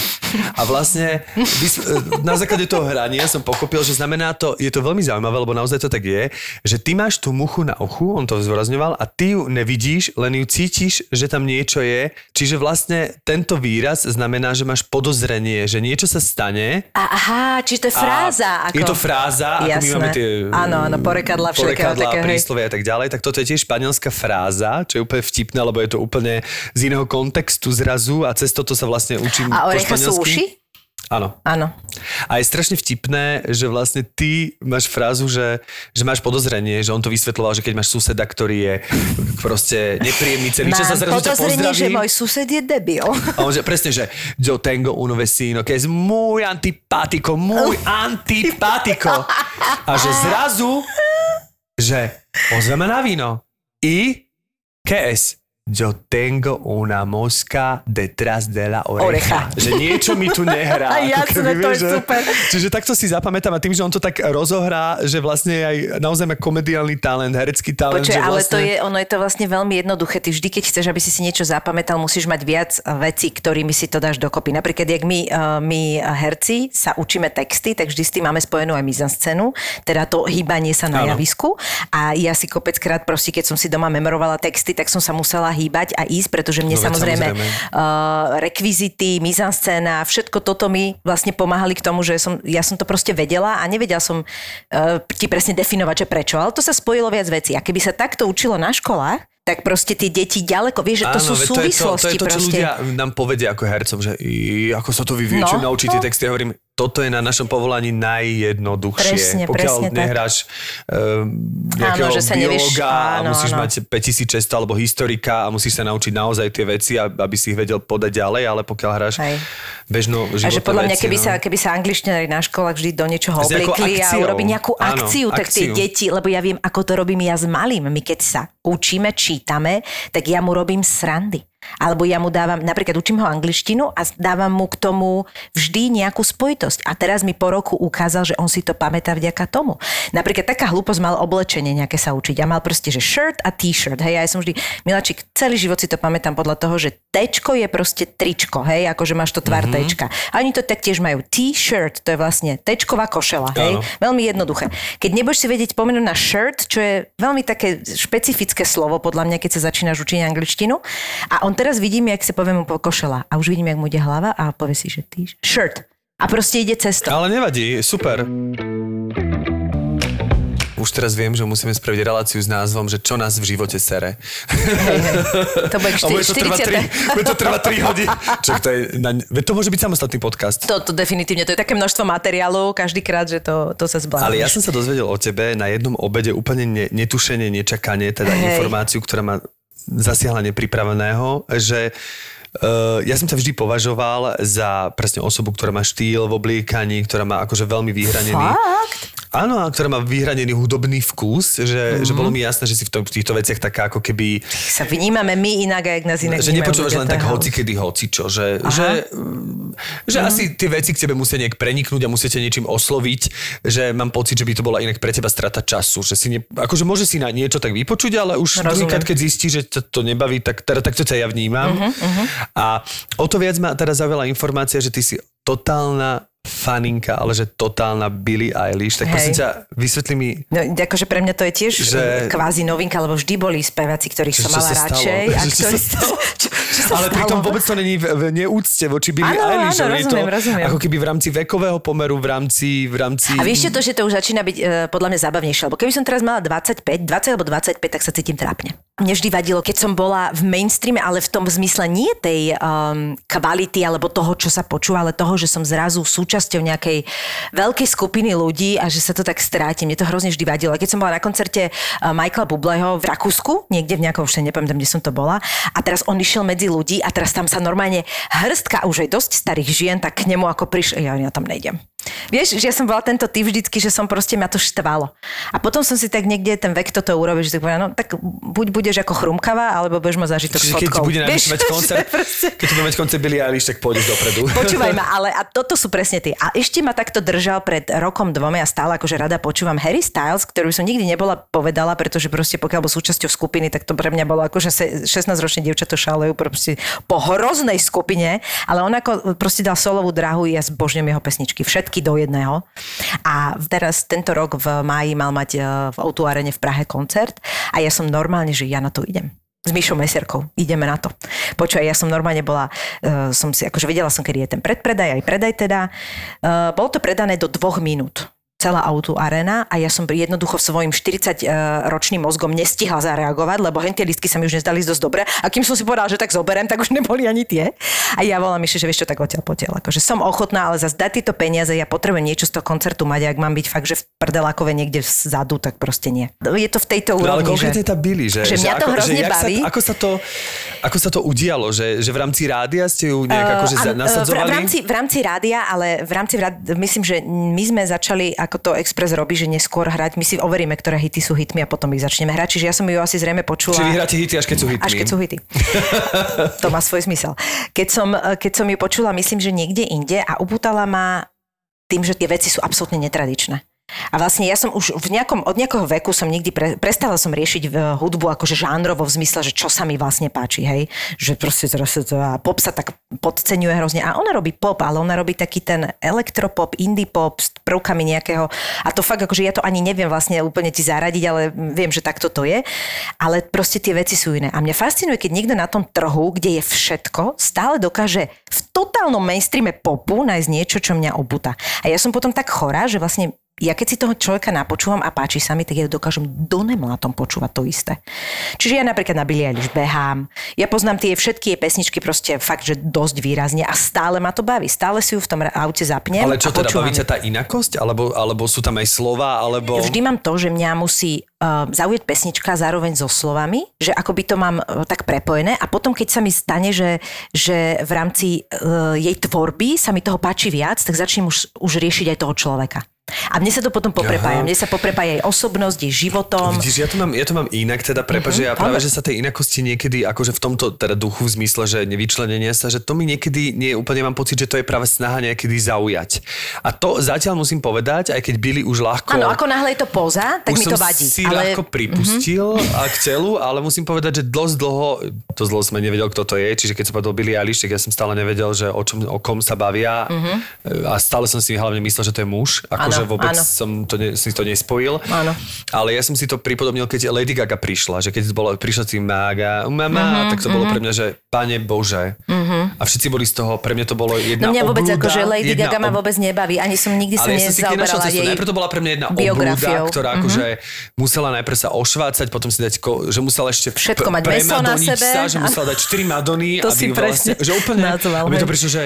A vlastne vys- na základe toho hrania som pochopil, že znamená to, je to veľmi zaujímavé, lebo naozaj to tak je, že ty máš tú muchu na uchu, on to zvrazňoval, a ty ju nevidíš, len ju cítiš, že tam niečo je. Čiže vlastne tento výraz znamená, že máš podozrenie, že niečo sa stane. A, aha, čiže to je fráza. Ako... Je to fráza, ako my Jasné. máme tie Áno, áno, porekadlá, takého, hej. príslovia a tak ďalej, tak toto je tiež španielská fráza, čo je úplne vtipné, lebo je to úplne z iného kontextu zrazu a cez toto sa vlastne učím A orecha sú uši? Áno. Áno. A je strašne vtipné, že vlastne ty máš frázu, že, že máš podozrenie, že on to vysvetloval, že keď máš suseda, ktorý je proste nepríjemný celý čas a Mám zrazu ťa pozdraví. že môj sused je debil. A on že presne, že yo tengo un vecino que es muy antipático, muy antipático. A že zrazu, že pozveme na víno. I, ¿qué es? Yo tengo una mosca detrás de la oreja. Orecha. Že niečo mi tu nehrá. Ako Jasné, keby, to je že- super. Čiže takto si zapamätám a tým, že on to tak rozohrá, že vlastne aj naozaj má komediálny talent, herecký talent. Počuj, že ale vlastne... to je, ono je to vlastne veľmi jednoduché. Ty vždy, keď chceš, aby si si niečo zapamätal, musíš mať viac vecí, ktorými si to dáš dokopy. Napríklad, jak my, uh, my herci sa učíme texty, tak vždy s tým máme spojenú aj mizanscénu, teda to hýbanie sa na Áno. javisku. A ja si kopeckrát proste, keď som si doma memorovala texty, tak som sa musela hýbať a ísť, pretože mne No samozrejme, samozrejme. Uh, rekvizity, mizanscéna, všetko toto mi vlastne pomáhali k tomu, že som, ja som to proste vedela a nevedela som uh, ti presne definovať, že prečo, ale to sa spojilo viac vecí. A keby sa takto učilo na školách, tak proste tie deti ďaleko, vieš, že to sú veď súvislosti to je to, to, je to čo proste. ľudia nám povedia ako hercom, že i, ako sa to vyvíja, No, naučiť tie no. texty. Ja hovorím, toto je na našom povolaní najjednoduchšie. Presne, Pokiaľ presne nehráš um, nejakého že sa biologa a áno, musíš áno. mať 5600 alebo historika a musíš sa naučiť naozaj tie veci, a- aby si ich vedel podať ďalej, ale pokiaľ hráš Hej. bežnú A životné že podľa mňa, veci, keby, no. sa, keby sa angličtinári na školách vždy do niečoho obliekli a urobí nejakú Áno, akciu, tak tie akciu. deti, lebo ja viem, ako to robím ja s malým. My keď sa učíme, čítame, tak ja mu robím srandy. Alebo ja mu dávam, napríklad učím ho angličtinu a dávam mu k tomu vždy nejakú spojitosť. A teraz mi po roku ukázal, že on si to pamätá vďaka tomu. Napríklad taká hlúposť mal oblečenie nejaké sa učiť. A mal proste, že shirt a t-shirt. Hej, ja som vždy, Milačik, celý život si to pamätám podľa toho, že tečko je proste tričko, hej, akože máš to tvar mm-hmm. tečka. A oni to taktiež majú t-shirt, to je vlastne tečková košela, hej. Áno. Veľmi jednoduché. Keď nebudeš si vedieť pomenúť na shirt, čo je veľmi také špecifické slovo, podľa mňa, keď sa začínaš učiť angličtinu. A on teraz vidím, jak sa povie mu po košela. A už vidím, jak mu ide hlava a povie si, že ty shirt. A proste ide cesto. Ale nevadí, super. Už teraz viem, že musíme spraviť reláciu s názvom, že čo nás v živote sere. Hej, hej. To bude A bude to trvať 3, 40. bude to trvať 3 hodiny. Čo to, je, na, veď to môže byť samostatný podcast. To, to definitívne, to je také množstvo materiálu každý krát, že to, to sa zblázni. Ale ja som sa dozvedel o tebe na jednom obede úplne ne, netušenie, nečakanie, teda Hej. informáciu, ktorá ma zasiahla nepripraveného, že Uh, ja som ťa vždy považoval za presne osobu, ktorá má štýl v obliekaní, ktorá má akože veľmi vyhranený... Fakt? Áno, a ktorá má vyhranený hudobný vkus, že, Mhm. že bolo mi jasné, že si v, tom, v týchto veciach taká ako keby... Sa vnímame my inak, a jak nás inak že nepočúvaš len to tak hoci kedy hoci čo, že, že, mm, že asi tie veci k tebe musia nejak preniknúť a musíte niečím osloviť, že mám pocit, že by to bola inak pre teba strata času, že si ne, akože môže si na niečo tak vypočuť, ale už druhýkrát, keď zistí, že ťa to nebaví, tak teda takto ťa ja vnímam. A o to viac ma teda zaujala informácia, že ty si totálna faninka, ale že totálna Billie Eilish, tak Hej. prosím ťa, vysvetli mi, No, akože pre mňa to je tiež Že- že... kvázi novinka, lebo vždy boli speváci, ktorých Že som mala radšej. A čo stalo? Čo, čo ale pritom vôbec to není v, v neúcte voči Billie Eilish. áno, je to rozumiem, rozumiem. Ako keby v rámci vekového pomeru, v rámci... V rámci... A vieš to, že to už začína byť e, podľa mňa zábavnejšie, lebo keby som teraz mala 25, 20 alebo 25, tak sa cítim trápne. Mne vždy vadilo, keď som bola v mainstreame, ale v tom zmysle nie tej um, kvality alebo toho, čo sa počúva, ale toho, že som zrazu súčasťou nejakej veľkej skupiny ľudí a že sa to tak stráti. Mne to hrozne vždy vadilo. Keď som bola na koncerte uh, Michaela Bubleho v Rakúsku, niekde v nejakom, už nepamätám, kde som to bola, a teraz on išiel medzi ľudí a teraz tam sa normálne hrstka už aj dosť starých žien, tak k nemu ako prišli, ja, ja tam nejdem. Vieš, že ja som bola tento typ vždycky, že som proste ma to štvalo. A potom som si tak niekde ten vek toto urobil, že tak povedala, no tak buď budeš ako chrumkavá, alebo budeš mať zážitok s Čiže keď bude Vieš, mať koncert, proste- keď bude mať koncert Billie Eilish, tak pôjdeš dopredu. Počúvaj ma, ale a toto sú presne tie. A ešte ma takto držal pred rokom dvoma, ja stále akože rada počúvam Harry Styles, ktorú som nikdy nebola povedala, pretože proste pokiaľ bol súčasťou skupiny, tak to pre mňa bolo ako, že se- 16-ročné dievčatá šalejú proste po hroznej skupine, ale on ako proste dal solovú dráhu, ja zbožňujem jeho pesničky, všetky do jedného. A teraz tento rok v máji mal mať e, v O2 Arene v Prahe koncert a ja som normálne, že ja na to idem s Myšou Meserkou. Ideme na to. Počúvaj, ja som normálne bola, uh, som si, akože vedela som, kedy je ten predpredaj, aj predaj teda. Uh, bolo to predané do dvoch minút celá auto arena a ja som jednoducho svojim 40-ročným mozgom nestihla zareagovať, lebo hen tie listky sa mi už nezdali dosť dobre a kým som si povedala, že tak zoberiem, tak už neboli ani tie. A ja volám Myši, že vieš čo, tak odtiaľ potiaľ. Akože som ochotná, ale zase dať tieto peniaze, ja potrebujem niečo z toho koncertu mať, ak mám byť fakt, že v prdelákove niekde vzadu, tak proste nie. Je to v tejto No ale úrovni, že... tá Billy, že, že mňa to ako, hrozne že baví. Sa, ako, sa to, ako sa to udialo? Že, že v rámci rádia ste ju nejak akože Eh, za, áno, nasadzovali? V, v, rámci, v rámci rádia, ale v rámci, myslím, že my sme začali, ako to Express robí, že neskôr hrať, my si overíme, ktoré hity sú hitmi a potom ich začneme hrať. Čiže ja som ju asi zrejme počula. Čiže vy hráte hity, až keď sú hitmi. Až keď sú hity. to má svoj zmysel. Keď som, keď som ju počula, myslím, že niekde inde a upútala ma tým, že tie veci sú absolútne netradičné. A vlastne ja som už v nejakom, od nejakého veku som nikdy pre, prestala som riešiť v hudbu akože žánrovo v zmysle, že čo sa mi vlastne páči, hej. Že proste sa to, a pop sa tak podceňuje hrozne. A ona robí pop, ale ona robí taký ten elektropop, indie pop s prvkami nejakého. A to fakt akože ja to ani neviem vlastne úplne ti zaradiť, ale viem, že takto to je. Ale proste tie veci sú iné. A mňa fascinuje, keď niekto na tom trhu, kde je všetko, stále dokáže v totálnom mainstreame popu nájsť niečo, čo mňa obúta. A ja som potom tak chorá, že vlastne ja keď si toho človeka napočúvam a páči sa mi, tak ja dokážem do tom počúvať to isté. Čiže ja napríklad na Billie Eilish behám, ja poznám tie všetky jej pesničky proste fakt, že dosť výrazne a stále ma to baví. Stále si ju v tom aute zapnem Ale čo teda, baví ťa tá inakosť? Alebo, alebo sú tam aj slova? Alebo... Vždy mám to, že mňa musí uh, zaujať pesnička zároveň so slovami, že ako by to mám uh, tak prepojené a potom, keď sa mi stane, že, že v rámci uh, jej tvorby sa mi toho páči viac, tak začnem už, už riešiť aj toho človeka. A mne sa to potom poprepája. Aha. Mne sa poprepája jej osobnosť, jej životom. Vidíš, ja to mám, ja to mám inak, teda prepáč, Mhm, že ja práve, že sa tej inakosti niekedy, akože v tomto teda duchu v zmysle, že nevyčlenenie sa, že to mi niekedy nie úplne mám pocit, že to je práve snaha niekedy zaujať. A to zatiaľ musím povedať, aj keď byli už ľahko... Áno, ako náhle je to poza, tak mi to vadí. si ale... Ľahko pripustil a k celu, ale musím povedať, že dosť dlho, to dlho sme nevedel, kto to je, čiže keď som povedal Billy Eilish, tak ja som stále nevedel, že o, čom, o kom sa bavia a stále som si hlavne myslel, že to je muž, akože Mhm. Áno, vôbec áno. som to ne, si to nespojil. Áno. Ale ja som si to pripodobnil, keď Lady Gaga prišla, že keď bolo, prišla si Maga, mama, Mhm, uh-huh, tak to bolo pre mňa, že pane Bože. Uh-huh. A všetci boli z toho, pre mňa to bolo jedna No mňa vôbec oblúda, akože Lady jedna Gaga ma ob- vôbec nebaví. Ani som nikdy sa ale ja nezaoberala cestu. jej Najprv to bola pre mňa jedna oblúda, ktorá Mhm. akože musela najprv sa ošvácať, potom si dať, ko, že musela ešte Všetko mať mäso na sebe. sa, že musela dať 4 Madony. To aby si vlastne, že úplne, nazval, a mi to prišlo, že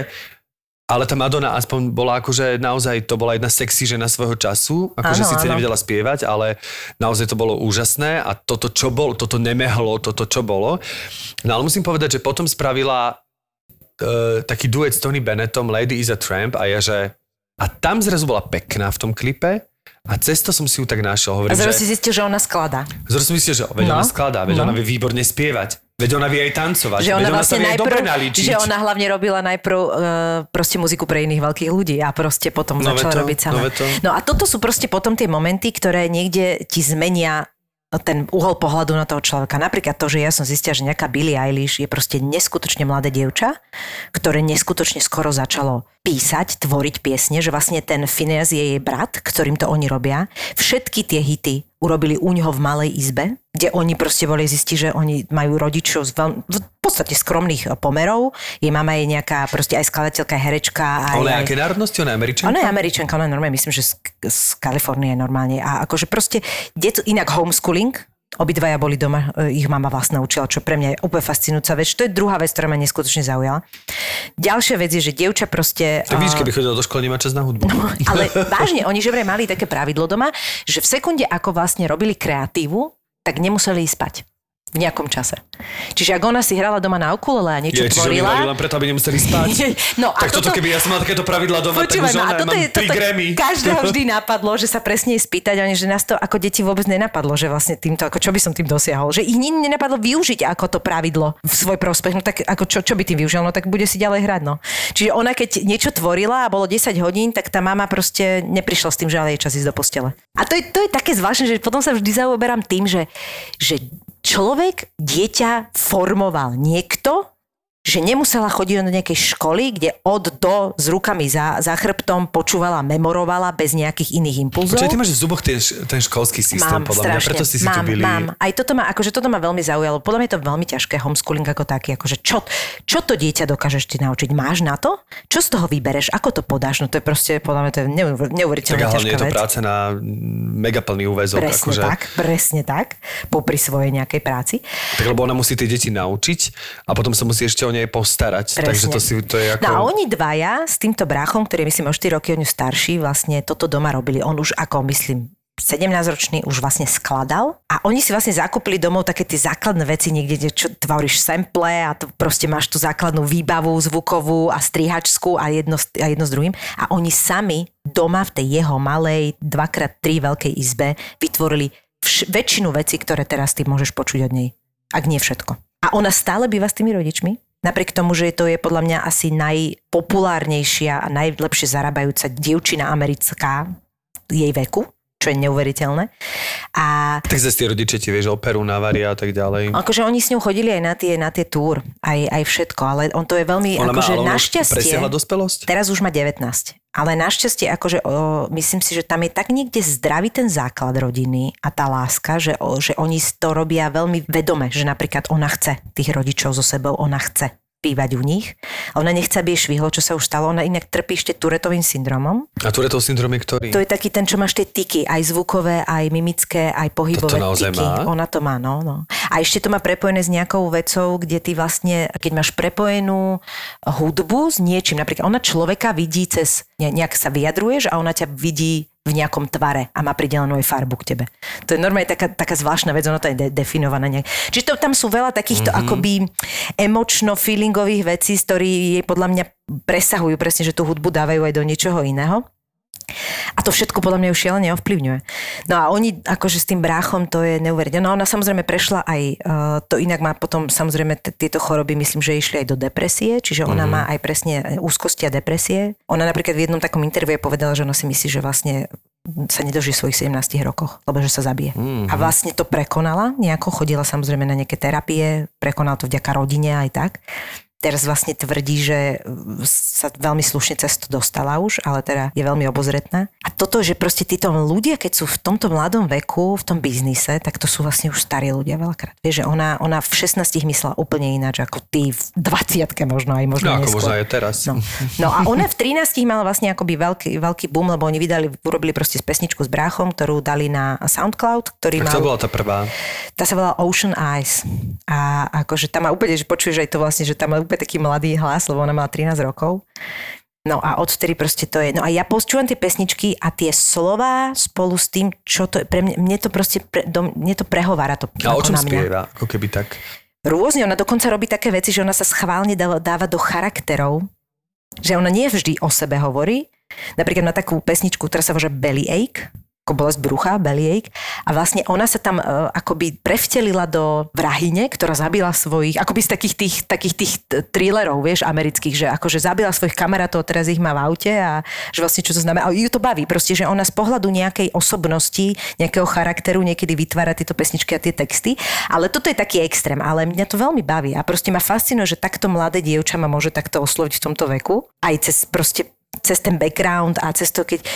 ale tá Madonna aspoň bola akože naozaj, to bola jedna sexy žena svojho času, akože síce áno. nevedela spievať, ale naozaj to bolo úžasné a toto čo bolo, toto nemehlo, toto čo bolo. No ale musím povedať, že potom spravila uh, taký duet s Tony Bennettom, Lady is a Tramp a ja, že a tam zrazu bola pekná v tom klipe a cesto som si ju tak našiel. A Hovorím, zrazu že, si zistil, že ona skladá. zrazu som myslel, že veď No. ona skladá, veď No. ona vie výborne spievať, veď ona vie aj tancovať, Že veď ona ona vlastne dobre najprv, že ona hlavne robila najprv uh, proste muziku pre iných veľkých ľudí a proste potom No začala to, robiť sama. no to. No a toto sú proste potom tie momenty, ktoré niekde ti zmenia ten uhol pohľadu na toho človeka. Napríklad to, že ja som zistila, že nejaká Billie Eilish je proste neskutočne mladé dievča, ktoré neskutočne skoro začalo písať, tvoriť piesne, že vlastne ten Phineas je jej brat, ktorým to oni robia. Všetky tie hity urobili u neho v malej izbe, kde oni proste boli zistiť, že oni majú rodičov z veľmi, v podstate skromných eh, pomerov. Jej mama je nejaká proste aj skladateľka, herečka. Aj, Ona je aké národnosti? Ona je američanka? ona je američanka, ona je normálne, myslím, že z, z Kalifornie normálne. A akože proste, deto, inak homeschooling, obidvaja boli doma, e, ich mama vlastne učila, čo pre mňa je úplne fascinujúca vec. To je druhá vec, ktorá ma neskutočne zaujala. Ďalšia vec je, že dievča proste... Tak vidíš, keby chodila do školy, nemá čas na hudbu. ale vážne, oni že vraj mali také pravidlo doma, že v sekunde, ako vlastne robili kreatívu, tak nemuseli ísť spať v nejakom čase. Čiže ak ona si hrala doma na ukulele a niečo Je, tvorila... hrali len preto, aby nemuseli spať. No, a tak toto, toto- keby ja som mal takéto pravidla doma, tak už a ona, toto je, 3 toto Grammy. každého vždy napadlo, že sa presne jej spýtať, oni, že nás to ako deti vôbec nenapadlo, že vlastne týmto, ako čo by som tým dosiahol. Že ich nikdy nenapadlo využiť ako to pravidlo v svoj prospech. No tak ako čo, čo by tým využil? No tak bude si ďalej hrať. No. Čiže ona keď niečo tvorila a bolo 10 hodín, tak tá mama proste neprišla s tým, že ale je čas ísť do postele. A to je, to je také zvláštne, že potom sa vždy zaoberám tým, že, že človek, dieťa formoval. Niekto, že nemusela chodiť do nejakej školy, kde od do s rukami za, za chrbtom počúvala, memorovala bez nejakých iných impulzov. Počkaj, ty máš v zuboch ten, ten školský systém, Mám, podľa mňa, strašne. preto si si mám, tu byli... mám. Aj toto ma, akože toto ma veľmi zaujalo. Podľa mňa je to veľmi ťažké homeschooling ako taký. Akože čo, čo to dieťa dokážeš ti naučiť? Máš na to? Čo z toho vybereš? Ako to podáš? No to je proste, podľa mňa to je neuveriteľne ťažká je to vec. práca na mega plný úvezok. Presne akože, tak, presne tak. Popri svojej nejakej práci. tak lebo ona musí tie deti naučiť a potom sa musí ešte o nej postarať. Takže Presne. to, si, to je ako... No a oni dvaja s týmto bráchom, ktorý je myslím o 4 roky od ňu starší, vlastne toto doma robili. On už ako myslím 17-ročný už vlastne skladal a oni si vlastne zakúpili domov také tie základné veci niekde, kde čo, tvoríš sample a to proste máš tú základnú výbavu zvukovú a strihačskú a jedno, a jedno s druhým a oni sami doma v tej jeho malej 2x3 veľkej izbe vytvorili vš- väčšinu vecí, ktoré teraz ty môžeš počuť od nej. Ak nie všetko. A ona stále býva s tými rodičmi? Napriek tomu, že to je podľa mňa asi najpopulárnejšia a najlepšie zarábajúca dievčina americká jej veku, čo je neuveriteľné. A Tak zase tie rodičia ti, vieš, operu, navaria a tak ďalej. akože oni s ňou chodili aj na tie, na tie túr, aj, aj všetko, ale on to je veľmi, Ona má, akože ale ona už našťastie... presiahla dospelosť? Teraz už má 19. Ale našťastie, akože o, myslím si, že tam je tak niekde zdravý ten základ rodiny a tá láska, že, o, že oni to robia veľmi vedome, že napríklad ona chce tých rodičov so sebou, ona chce bývať u nich. A ona nechce, aby jej švihlo, čo sa už stalo. Ona inak trpí ešte Turetovým syndromom. A Turetov syndrom je ktorý? To je taký ten, čo máš tie tyky, aj zvukové, aj mimické, aj pohybové Toto tyky. má? Ona to má, no, no. A ešte to má prepojené s nejakou vecou, kde ty vlastne, keď máš prepojenú hudbu s niečím, napríklad ona človeka vidí cez, ne- nejak sa vyjadruješ a ona ťa vidí v nejakom tvare a má pridelenú aj farbu k tebe. To je normálne taká, taká zvláštna vec, ono to je de- definované. nejak. Čiže to, tam sú veľa takýchto mm-hmm. akoby emočno-feelingových vecí, z ktorých podľa mňa presahujú presne, že tú hudbu dávajú aj do niečoho iného. A to všetko podľa mňa už šialene ovplyvňuje. No a oni akože s tým bráchom to je neuveriteľné. No ona samozrejme prešla aj, uh, to inak má potom samozrejme t- tieto choroby, myslím, že išli aj do depresie, čiže ona Mhm. má aj presne úzkosti a depresie. Ona napríklad v jednom takom interviu povedala, že ona si myslí, že vlastne sa nedožije svojich 17 rokoch, lebo že sa zabije. Mhm. A vlastne to prekonala nejako, chodila samozrejme na nejaké terapie, prekonala to vďaka rodine aj tak. Teraz vlastne tvrdí, že sa veľmi slušne cez to dostala už, ale teda je veľmi obozretná. A toto, že proste títo ľudia, keď sú v tomto mladom veku, v tom biznise, tak to sú vlastne už starí ľudia veľakrát. Vieš, že ona, ona v 16 myslela úplne ináč ako ty v 20 možno aj možno No ako neskôr. možno aj teraz. No. no a ona v 13 mala vlastne akoby veľký, veľký boom, lebo oni vydali, urobili proste pesničku s bráchom, ktorú dali na Soundcloud, ktorý Tak mal... to bola tá prvá. Tá sa volá Ocean Eyes. A akože tam má úplne, že počuješ aj to vlastne, že tam má úplne taký mladý hlas, lebo ona mala 13 rokov. No a odvtedy proste to je. No a ja počúvam tie pesničky a tie slova spolu s tým, čo to je, pre mňa, mne to proste, pre, do, mne to prehovára to A o čom na mňa. spieva? Ako keby tak. Rôzne, ona dokonca robí také veci, že ona sa schválne dáva, do charakterov, že ona nie vždy o sebe hovorí. Napríklad na takú pesničku, ktorá sa volá Belly Ache, ako bolesť brucha, bellyache. A vlastne ona sa tam uh, akoby prevtelila do vrahyne, ktorá zabila svojich, akoby z takých tých, takých tých thrillerov, vieš, amerických, že akože zabila svojich kamarátov, teraz ich má v aute a že vlastne čo to znamená. A ju to baví, proste, že ona z pohľadu nejakej osobnosti, nejakého charakteru niekedy vytvára tieto pesničky a tie texty. Ale toto je taký extrém, ale mňa to veľmi baví a proste ma fascinuje, že takto mladé dievča ma môže takto osloviť v tomto veku. Aj cez proste cez ten background a cez to, keď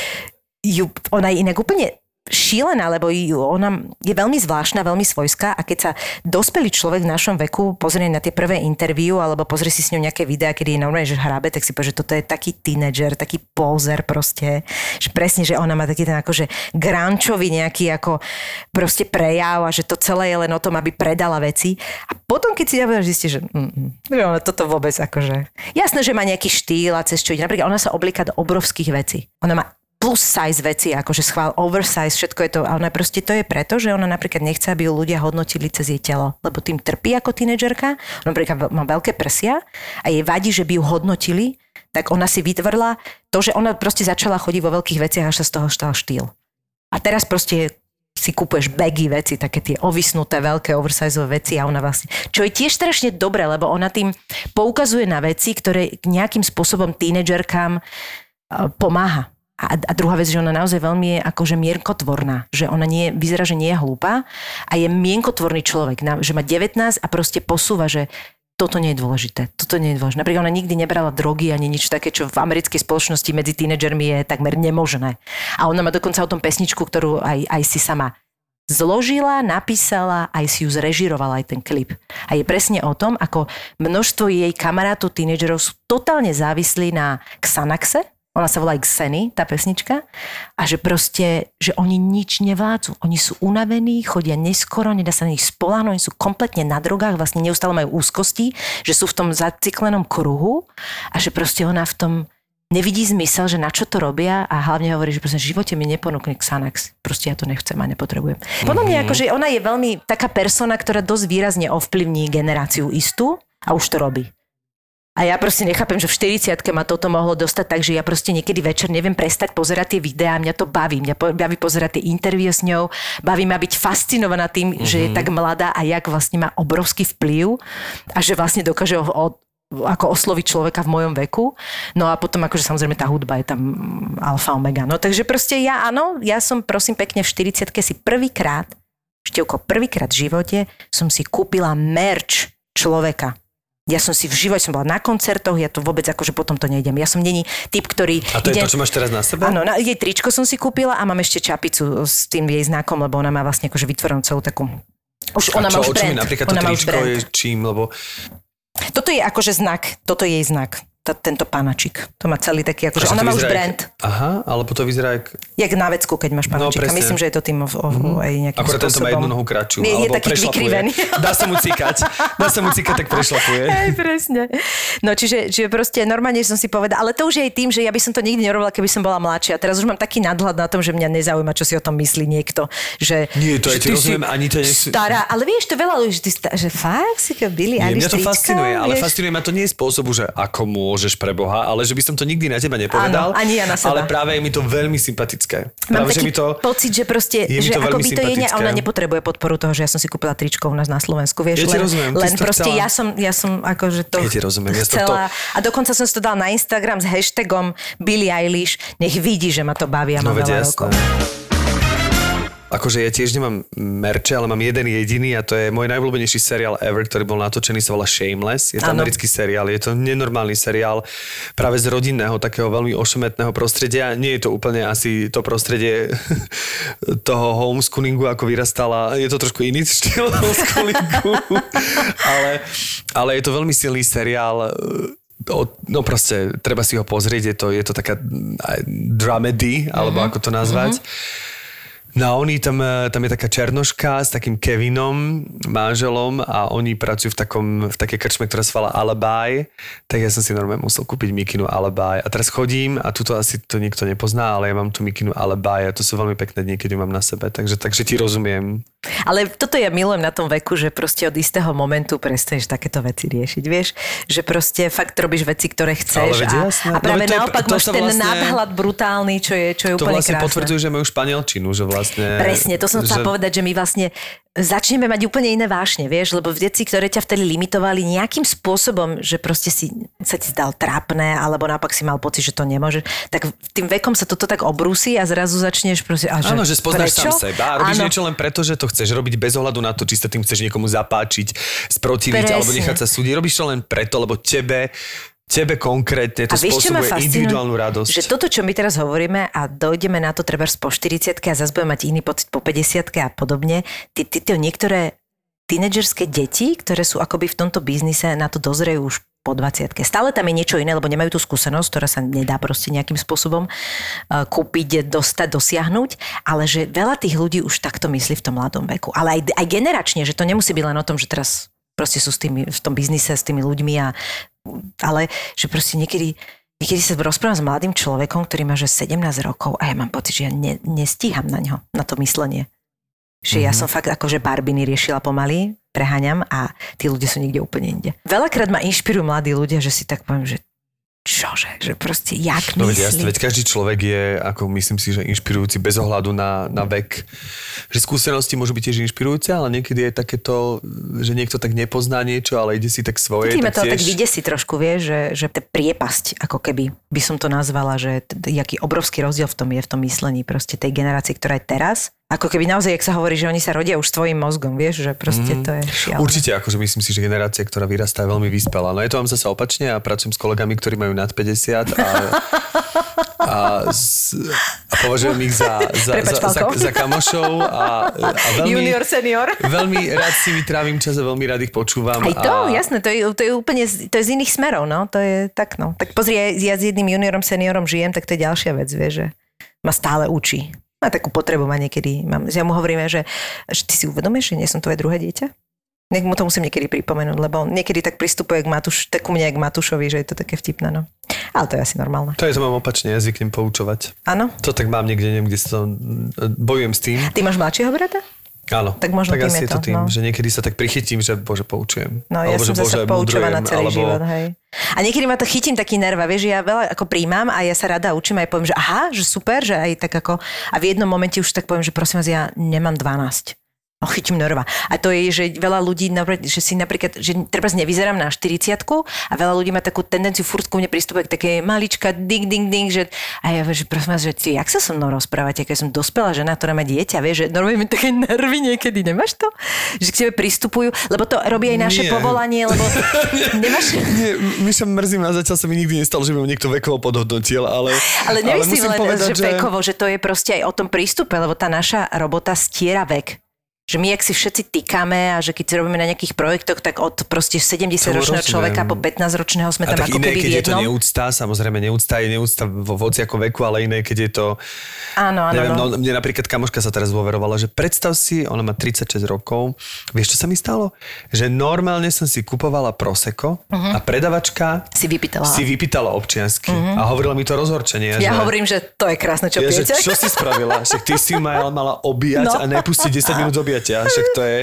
ju, ona je inak úplne šílená, lebo ona je veľmi zvláštna, veľmi svojská a keď sa dospelý človek v našom veku pozrie na tie prvé interviu alebo pozrie si s ňou nejaké videá, kedy je normálne, že hrabe, tak si povie, že toto je taký tínedžer, taký pózer proste, že presne, že ona má taký ten akože grančový nejaký ako proste prejav a že to celé je len o tom, aby predala veci. A potom, keď si ja zistí, že, mm, mm, ona toto vôbec akože... Jasné, že má nejaký štýl a cez čo ide. Napríklad ona sa oblíka do obrovských vecí. Ona má plus size veci, akože schvál oversize, všetko je to, a ona proste to je preto, že ona napríklad nechce, aby ju ľudia hodnotili cez jej telo, lebo tým trpí ako tínedžerka, napríklad má veľké prsia a jej vadí, že by ju hodnotili, tak ona si vytvorila to, že ona proste začala chodiť vo veľkých veciach, až sa z toho stal štýl. A teraz proste si kúpuješ bagy veci, také tie ovisnuté, veľké oversizeové veci a ona vlastne, čo je tiež strašne dobré, lebo ona tým poukazuje na veci, ktoré nejakým spôsobom tínedžerkám eh, pomáha. A, a druhá vec, že ona naozaj veľmi je akože mienkotvorná, že ona nie, vyzerá, že nie je hlúpa a je mienkotvorný človek, že má 19 a proste posúva, že toto nie je dôležité, toto nie je dôležité. Napríklad ona nikdy nebrala drogy ani nič také, čo v americkej spoločnosti medzi tínedžermi je takmer nemožné. A ona má dokonca o tom pesničku, ktorú aj, aj si sama zložila, napísala, aj si ju zrežirovala aj ten klip. A je presne o tom, ako množstvo jej kamarátov, tínedžerov sú totálne závislí na Xanaxe, ona sa volá Xeny, tá pesnička, a že proste, že oni nič nevládzu. Oni sú unavení, chodia neskoro, nedá sa na nich spoláhnuť, oni sú kompletne na drogách, vlastne neustále majú úzkosti, že sú v tom zacyklenom kruhu a že proste ona v tom nevidí zmysel, že na čo to robia a hlavne hovorí, že proste v živote mi neponúkne Xanax. Proste ja to nechcem a nepotrebujem. Podľa mňa akože ona je veľmi taká persona, ktorá dosť výrazne ovplyvní generáciu istú a už to robí. A ja proste nechápem, že v 40 ma toto mohlo dostať, takže ja proste niekedy večer neviem prestať pozerať tie videá, mňa to baví, mňa baví pozerať tie intervie s ňou, baví ma byť fascinovaná tým, mm-hmm. že je tak mladá a jak vlastne má obrovský vplyv a že vlastne dokáže o, o, ako osloviť človeka v mojom veku. No a potom akože samozrejme tá hudba je tam alfa omega. No takže proste ja áno, ja som prosím pekne v 40 si prvýkrát, Števko, prvýkrát v živote som si kúpila merch človeka. Ja som si v živote, som bola na koncertoch, ja to vôbec akože potom to nejdem. Ja som není typ, ktorý... A to ide... je to, čo máš teraz na sebe? Áno, na jej tričko som si kúpila a mám ešte čapicu s tým jej znakom, lebo ona má vlastne akože vytvorenú celú takú... Už A ona čo, má už brand. napríklad to ona už tričko je čím, lebo Toto je akože znak, toto je jej znak t- tento panačik. To má celý taký, akože ona má už brand. Jak, aha, alebo to vyzerá jak... Jak na vecku, keď máš No, panačika. presne. Myslím, že je to tým o, o, Mhm. aj nejakým Akorát tento má spôsobom. jednu nohu kratšiu. Nie, je taký vykrivený. Dá sa mu cikať. Dá sa mu cikať, tak prešlapuje. Hej, presne. No čiže, čiže proste normálne som si povedala, ale to už je aj tým, že ja by som to nikdy nerobila, keby som bola mladšia. Teraz už mám taký nadhľad na tom, že mňa nezaujíma, čo si o tom myslí niekto. Že, Nie, to že ti ty rozumiem, ani to nie- Stará, ale vieš, to veľa ľudí, že, že fakt si to Billy Nie, mňa to fascinuje, ale fascinuje ma to nie spôsobu, že ako môžeš pre Boha, ale že by som to nikdy na teba nepovedal. Áno, ani ja na seba. Ale práve je mi to veľmi sympatické. Mám práve, že taký mi to... pocit, že proste, je že to ako by to je ne, ona nepotrebuje podporu toho, že ja som si kúpila tričko u nás na Slovensku, vieš, Ja len, rozumiem, len to proste chcela. ja som, ja som akože to Ja rozumiem, ja som chcela a dokonca som si to dala na Instagram s hashtagom Billie Eilish, nech vidí, že ma to baví a No veľa rokov. Akože ja tiež nemám merče, ale mám jeden jediný a to je môj najobľúbenejší seriál ever, ktorý bol natočený, sa volá Shameless. Je to Áno. americký seriál, je to nenormálny seriál práve z rodinného, takého veľmi ošemetného prostredia. Nie je to úplne asi to prostredie toho homeschoolingu, ako vyrastala. Je to trošku iný štýl homeschoolingu, ale, ale je to veľmi silný seriál no proste, treba si ho pozrieť, je to, je to taká dramedy, alebo ako to nazvať. No a oni tam, eh, tam je taká černoška s takým Kevinom, manželom a oni pracujú v, takom, v takej krčme, ktorá sa volá tak ja som si normálne musel kúpiť mikinu Alibi a teraz chodím a tuto asi to nikto nepozná, ale ja mám tú mikinu Alibi a to sú veľmi pekné dni, keď ju mám na sebe, takže, takže ti rozumiem. Ale toto ja milujem na tom veku, že proste od istého momentu prestaneš takéto veci riešiť, vieš? Že proste fakt robíš veci, ktoré chceš a, a práve No to je- naopak to máš sa ten vlastne- nadhľad brutálny, čo je, čo je To úplne vlastne krásne. potvrdzuje, že majú španielčinu, že vlastne... Presne, to som chcela že... povedať, že my vlastne začneme mať úplne iné vášne, vieš, lebo veci, ktoré ťa vtedy limitovali nejakým spôsobom, že proste si sa ti zdal trápne, alebo naopak si mal pocit, že to nemôžeš, tak tým vekom sa toto tak obrúsi a zrazu začneš proste... A Áno, že spoznáš prečo? sám seba a robíš Áno. niečo len preto, že to chceš robiť bez ohľadu na to, či sa tým chceš niekomu zapáčiť, sprotiviť Presne. alebo nechať sa súdiť. Robíš to len preto, lebo tebe, tebe konkrétne to A vieš, spôsobuje fascinuje? individuálnu radosť. Že toto, čo my teraz hovoríme a dojdeme na to treba po 40 a zase budeme mať iný pocit po 50 a podobne, ty, ty, ty niektoré tínedžerské deti, ktoré sú akoby v tomto biznise, na to dozrejú už po 20 Stále tam je niečo iné, lebo nemajú tú skúsenosť, ktorá sa nedá proste nejakým spôsobom uh, kúpiť, dostať, dosiahnuť, ale že veľa tých ľudí už takto myslí v tom mladom veku. Ale aj, aj generačne, že to nemusí byť len o tom, že teraz proste sú s tými, v tom biznise s tými ľuďmi a ale že proste niekedy Niekedy sa rozprávam s mladým človekom, ktorý má že 17 rokov a ja mám pocit, že ja ne, nestíham na ňo, na to myslenie. Že ja Mhm. som fakt akože barbiny riešila pomaly, preháňam a tí ľudia sú niekde úplne inde. Veľakrát ma inšpirujú mladí ľudia, že si tak poviem, že čože, že proste jak No jasne, myslí. veď každý človek je, ako myslím si, že inšpirujúci bez ohľadu na, na vek. Že skúsenosti môžu byť tiež inšpirujúce, ale niekedy je takéto, že niekto tak nepozná niečo, ale ide si tak svoje. Tým ma to tak tak vydesí trošku, vieš, že, že tá priepasť, ako keby by som to nazvala, že t- jaký obrovský rozdiel v tom je v tom myslení proste tej generácie, ktorá je teraz. Ako keby naozaj, jak sa hovorí, že oni sa rodia už s tvojim mozgom, vieš, že proste to je šialené. Určite, akože myslím si, že generácia, ktorá vyrastá, je veľmi vyspelá. No je to vám zase opačne a pracujem s kolegami, ktorí majú nad 50 a, a, s, a považujem ich za, za, Prepač, za, za, za kamošov a, a veľmi, Junior, senior. veľmi rád si vytrávim čas a veľmi rád ich počúvam. Aj to, a, jasné, to je, to je úplne, to je z iných smerov, no, to je tak, no. Tak pozri, ja, ja s jedným juniorom, seniorom žijem, tak to je ďalšia vec, vieš, že ma stále učí. Má takú potrebu ma niekedy, mám, ja mu hovoríme, že, že ty si uvedomíš, že nie som tvoje druhé dieťa? Nech mu to musím niekedy pripomenúť, lebo on niekedy tak pristupuje k Matúš, tak ku mne k Matúšovi, že je to také vtipné, no. Ale to je asi normálne. To je to mám opačne, ja zvyknem poučovať. Áno? To tak mám niekde, neviem, kde sa to, bojujem s tým. Ty máš mladšieho brata? Áno, Tak možno tak tým asi je to tým, no. že niekedy sa tak prichytím, že bože, poučujem. No ja alebo, som že zase poučovaná celý alebo... život, hej. A niekedy ma to chytím taký nerva, vieš, že ja veľa ako príjmam a ja sa rada učím aj poviem, že aha, že super, že aj tak ako... A v jednom momente už tak poviem, že prosím vás, ja nemám 12. No chytím nerva. A to je, že veľa ľudí, že si napríklad, že treba nevyzerám na 40 a veľa ľudí má takú tendenciu furt ku mne pristúpať k také malička, ding, ding, ding, že a ja že prosím vás, že ty, jak sa so mnou rozprávate, keď som dospelá žena, ktorá má dieťa, vieš, že normálne mi také nervy niekedy, nemáš to? Že k tebe pristupujú, lebo to robí aj naše Nie. povolanie, lebo nemáš... Nie, my sa mrzím a zatiaľ sa mi nikdy nestalo, že by niekto vekovo podhodnotil, ale... Ale nemyslím musím len, povedať, že vekovo, že to je proste aj o tom prístupe, lebo tá naša robota stiera vek. Že my, ak si všetci týkame a že keď si robíme na nejakých projektoch, tak od proste 70-ročného rozumiem. človeka po 15-ročného sme A tam ako iné, keby v keď je to jednom. neúcta, samozrejme neúcta je neúcta vo voci ako veku, ale iné, keď je to... Áno, áno, Neviem, no. no, mne napríklad kamoška sa teraz dôverovala, že predstav si, ona má 36 rokov, vieš, čo sa mi stalo? Že normálne som si kupovala Prosecco a predavačka Si vypýtala. si vypýtala občiansky a hovorila mi to rozhorčenie. Ja že, hovorím, že to je krásne, čo ja, že, čo si spravila? Však ty si mala, mala obíjať No. a nepustiť 10 minút objatia. Však to je...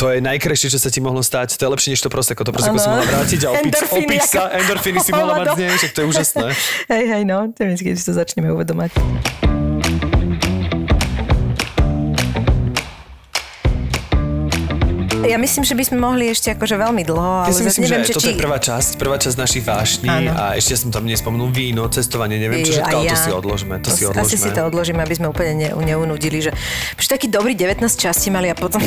To je najkrajšie, čo sa ti mohlo stať. To je lepšie než to proseko. To proseko si mohla vrátiť a opiť, opiť sa. Endorfíny si mohla mať z nej. Však to je úžasné. Hej, hej, no, to je keď si to začneme uvedomať. Ja myslím, že by sme mohli ešte akože veľmi dlho, ale Ja si myslím, neviem, že že toto či... je prvá časť, prvá časť našich vášní Áno. a ešte som tam nespomenul víno, cestovanie, neviem čo všetko, a ale to ja. si odložme, to si Asi odložme. si to odložíme, aby sme úplne ne, neunudili, že už taký dobrý 19 časti mali a potom,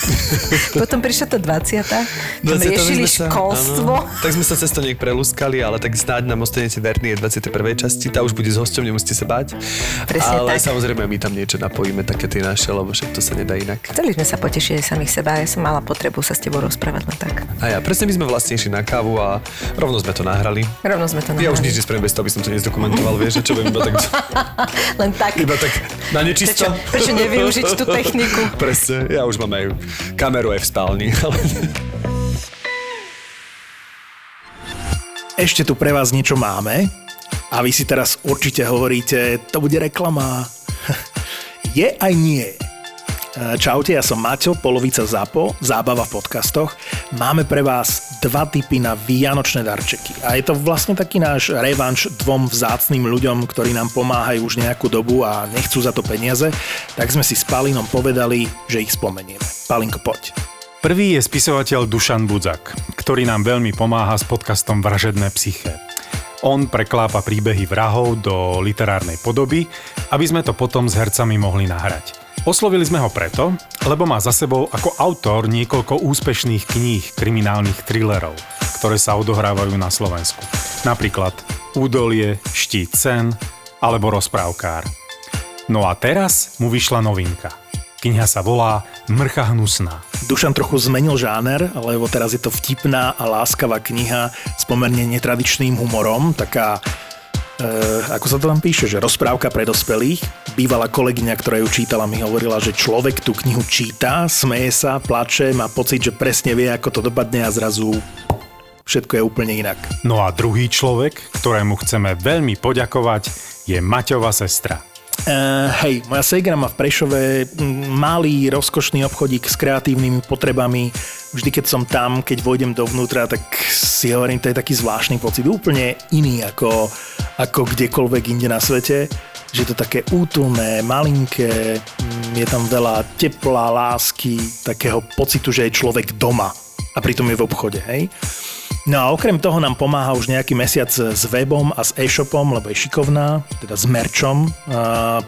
potom prišla tá 20. Tam 20. riešili sa- školstvo. Áno, tak sme sa cez to prelúskali, ale tak snáď nám ostanete verní je 21. časti, tá už bude s hosťom, nemusíte sa báť. Presne ale tak. samozrejme my tam niečo napojíme, také tie naše, lebo však to sa nedá inak. Chceli sme sa potešiť aj samých seba, ja som mala potrebu sa s tebou rozprávať len tak. A ja, presne my sme vlastne išli na kávu a rovno sme to nahrali. Rovno sme to Ja už nahrali. nič nespravím bez toho, aby som to nezdokumentoval, vieš, že čo viem iba tak, Len tak. iba tak na nečisto. Prečo, prečo nevyužiť tú techniku? Presne, ja už mám aj kameru aj v spálni. ale- Ešte tu pre vás niečo máme a vy si teraz určite hovoríte, to bude reklama. Je aj nie. E, Čaute, ja som Maťo, polovica ZAPO, zábava v podcastoch. Máme pre vás dva typy na vianočné darčeky. A je to vlastne taký náš revanš dvom vzácným ľuďom, ktorí nám pomáhajú už nejakú dobu a nechcú za to peniaze. Tak sme si s Palinom povedali, že ich spomenieme. Palinko, poď. Prvý je spisovateľ Dušan Budzak, ktorý nám veľmi pomáha s podcastom Vražedné psyché. On preklápa príbehy vrahov do literárnej podoby, aby sme to potom s hercami mohli nahrať. Oslovili sme ho preto, lebo má za sebou ako autor niekoľko úspešných kníh kriminálnych thrillerov, ktoré sa odohrávajú na Slovensku. Napríklad Údolie, Štít sen alebo Rozprávkár. No a teraz mu vyšla novinka. Kniha sa volá Mrcha hnusná. Dušan trochu zmenil žáner, lebo teraz je to vtipná a láskavá kniha s pomerne netradičným humorom, taká e, ako sa to tam píše, že rozprávka pre dospelých. Bývalá kolegyňa, ktorá ju čítala, mi hovorila, že človek tú knihu číta, smeje sa, plače, má pocit, že presne vie, ako to dopadne a zrazu všetko je úplne inak. No a druhý človek, ktorému chceme veľmi poďakovať, je Maťova sestra. Uh, hej, moja segra má v Prešove mm, malý, rozkošný obchodík s kreatívnymi potrebami. Vždy, keď som tam, keď vojdem dovnútra, tak si hovorím, to je taký zvláštny pocit, úplne iný ako, ako kdekoľvek inde na svete. Že je to také útulné, malinké, mm, je tam veľa tepla, lásky, takého pocitu, že je človek doma a pritom je v obchode, hej. No a okrem toho nám pomáha už nejaký mesiac s webom a s e-shopom, lebo je šikovná, teda s merčom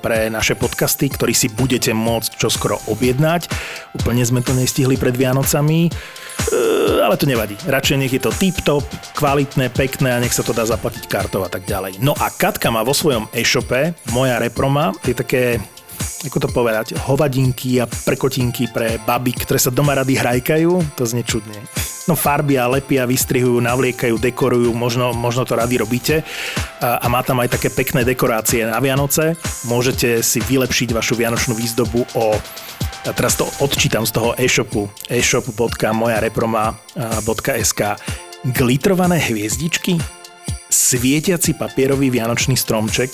pre naše podcasty, ktorý si budete môcť čoskoro objednať. Úplne sme to nestihli pred Vianocami, e, ale to nevadí. Radšej nech je to tip-top, kvalitné, pekné a nech sa to dá zaplatiť kartou a tak ďalej. No a Katka má vo svojom e-shope, moja reproma, je také ako to povedať, hovadinky a prekotinky pre baby, ktoré sa doma rady hrajkajú, to znie čudne. No farbia, lepia, vystrihujú, navliekajú, dekorujú, možno, možno to rady robíte. A, a má tam aj také pekné dekorácie na Vianoce. Môžete si vylepšiť vašu vianočnú výzdobu o a teraz to odčítam z toho e-shopu e-shop.mojareproma.sk Glitrované hviezdičky, svietiaci papierový vianočný stromček,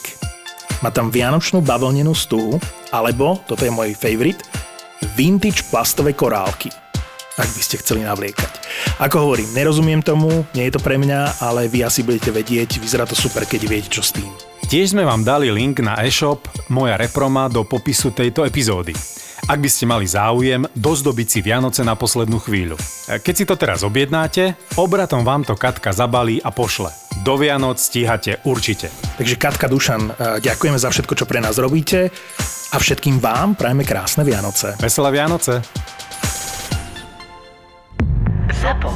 má tam vianočnú bavlnenú stuhu, alebo, toto je môj favorite, vintage plastové korálky, ak by ste chceli navliekať. Ako hovorím, nerozumiem tomu, nie je to pre mňa, ale vy asi budete vedieť, vyzerá to super, keď viete, čo s tým. Tiež sme vám dali link na e-shop Moja reproma do popisu tejto epizódy. Ak by ste mali záujem dozdobiť si Vianoce na poslednú chvíľu. Keď si to teraz objednáte, obratom vám to Katka zabalí a pošle. Do Vianoc stíhate určite. Takže Katka Dušan, eh, ďakujeme za všetko, čo pre nás robíte a všetkým vám prajeme krásne Vianoce. Veselé Vianoce! Zapo.